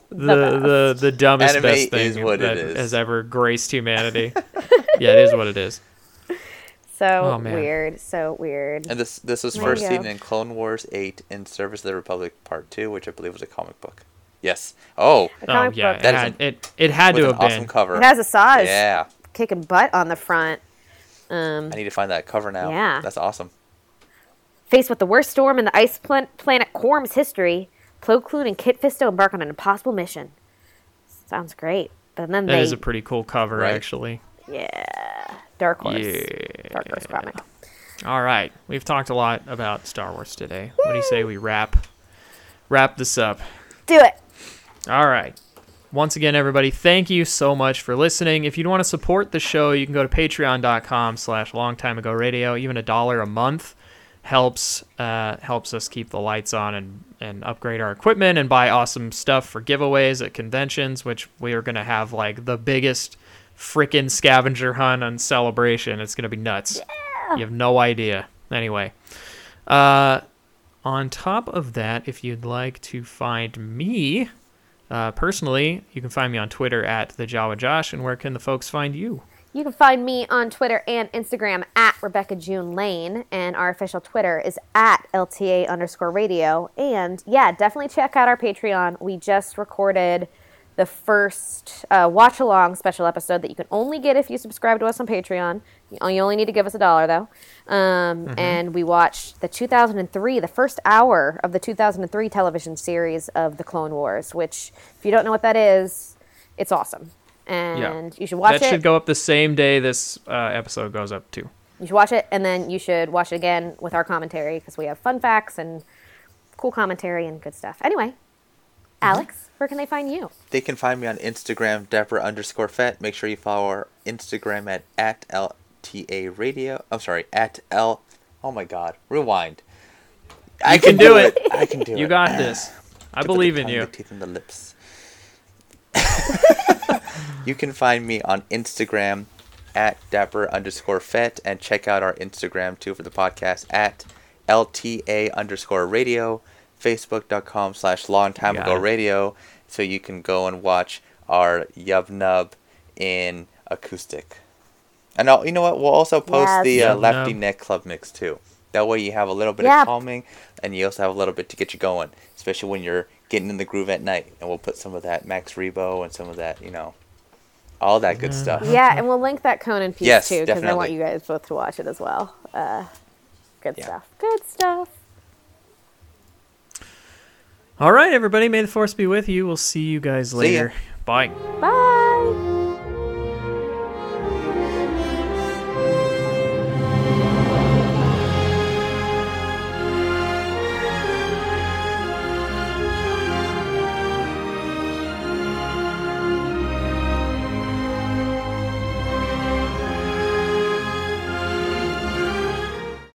the the, the, dumbest Anime best is thing what it that is. has ever graced humanity yeah it is what it is So Oh, weird. So weird. And this this was There first seen in Clone Wars 8 in Service of the Republic Part 2, which I believe was a comic book. Yes. Oh, A oh comic yeah book. it That is had, an- it, it had with to an have been awesome cover. It has a Saj Yeah. kicking butt on the front. Um, I need to find that cover now. Yeah. That's awesome. Faced with the worst storm in the ice plan- planet Khorm's history, Plo Koon and Kit Fisto embark on an impossible mission. Sounds great. But then that they, is a pretty cool cover Right. actually yeah, Dark Horse, yeah Dark Horse comic. All right, we've talked a lot about Star Wars today. What do you say we wrap wrap this up? Do it. All right. Once again, everybody, thank you so much for listening. If you'd want to support the show, you can go to patreon.com slash longtimeago Even a dollar a month helps uh, helps us keep the lights on and, and upgrade our equipment and buy awesome stuff for giveaways at conventions, which we are going to have like the biggest freaking scavenger hunt on celebration. It's to be nuts. You have no idea. Anyway, uh, on top of that, if you'd like to find me uh, personally, you can find me on Twitter at the Jawa Josh. And where can the folks find you? You can find me on Twitter and Instagram at Rebecca June Lane, and our official Twitter is at LTA underscore radio. And yeah, definitely check out our Patreon. We just recorded the first uh, watch along special episode that you can only get if you subscribe to us on Patreon. You only need to give us a dollar though. Um, And we watched the 2003, the first hour of the 2003 television series of the Clone Wars, which, if you don't know what that is, it's awesome. And you should watch that it. should go up the same day this uh, episode goes up too. You should watch it, and then you should watch it again with our commentary because we have fun facts and cool commentary and good stuff. Anyway, Alex, where can they find you? They can find me on Instagram, Deborah underscore Fett. Make sure you follow our Instagram at, at LTA Radio. I'm sorry, at L. Oh my god. Rewind. I can do it. I can do it. You got this. I Put the believe in tongue, you. The teeth and the lips. you can find me on Instagram at dapper underscore fet and check out our Instagram too for the podcast at LTA underscore radio, facebook.com slash long time ago radio. So you can go and watch our Yub Nub in acoustic. And I'll, you know what? We'll also post Yes. the uh, Lapti Nek Club mix too. That way you have a little bit Yeah. of calming and you also have a little bit to get you going, especially when you're getting in the groove at night. And we'll put some of that Max Rebo and some of that, you know, all that good stuff. Yeah, and we'll link that Conan piece Yes, too because I want you guys both to watch it as well. Uh, good Yeah. stuff. Good stuff. All right, everybody. May the force be with you. We'll see you guys ya. later. Bye. Bye.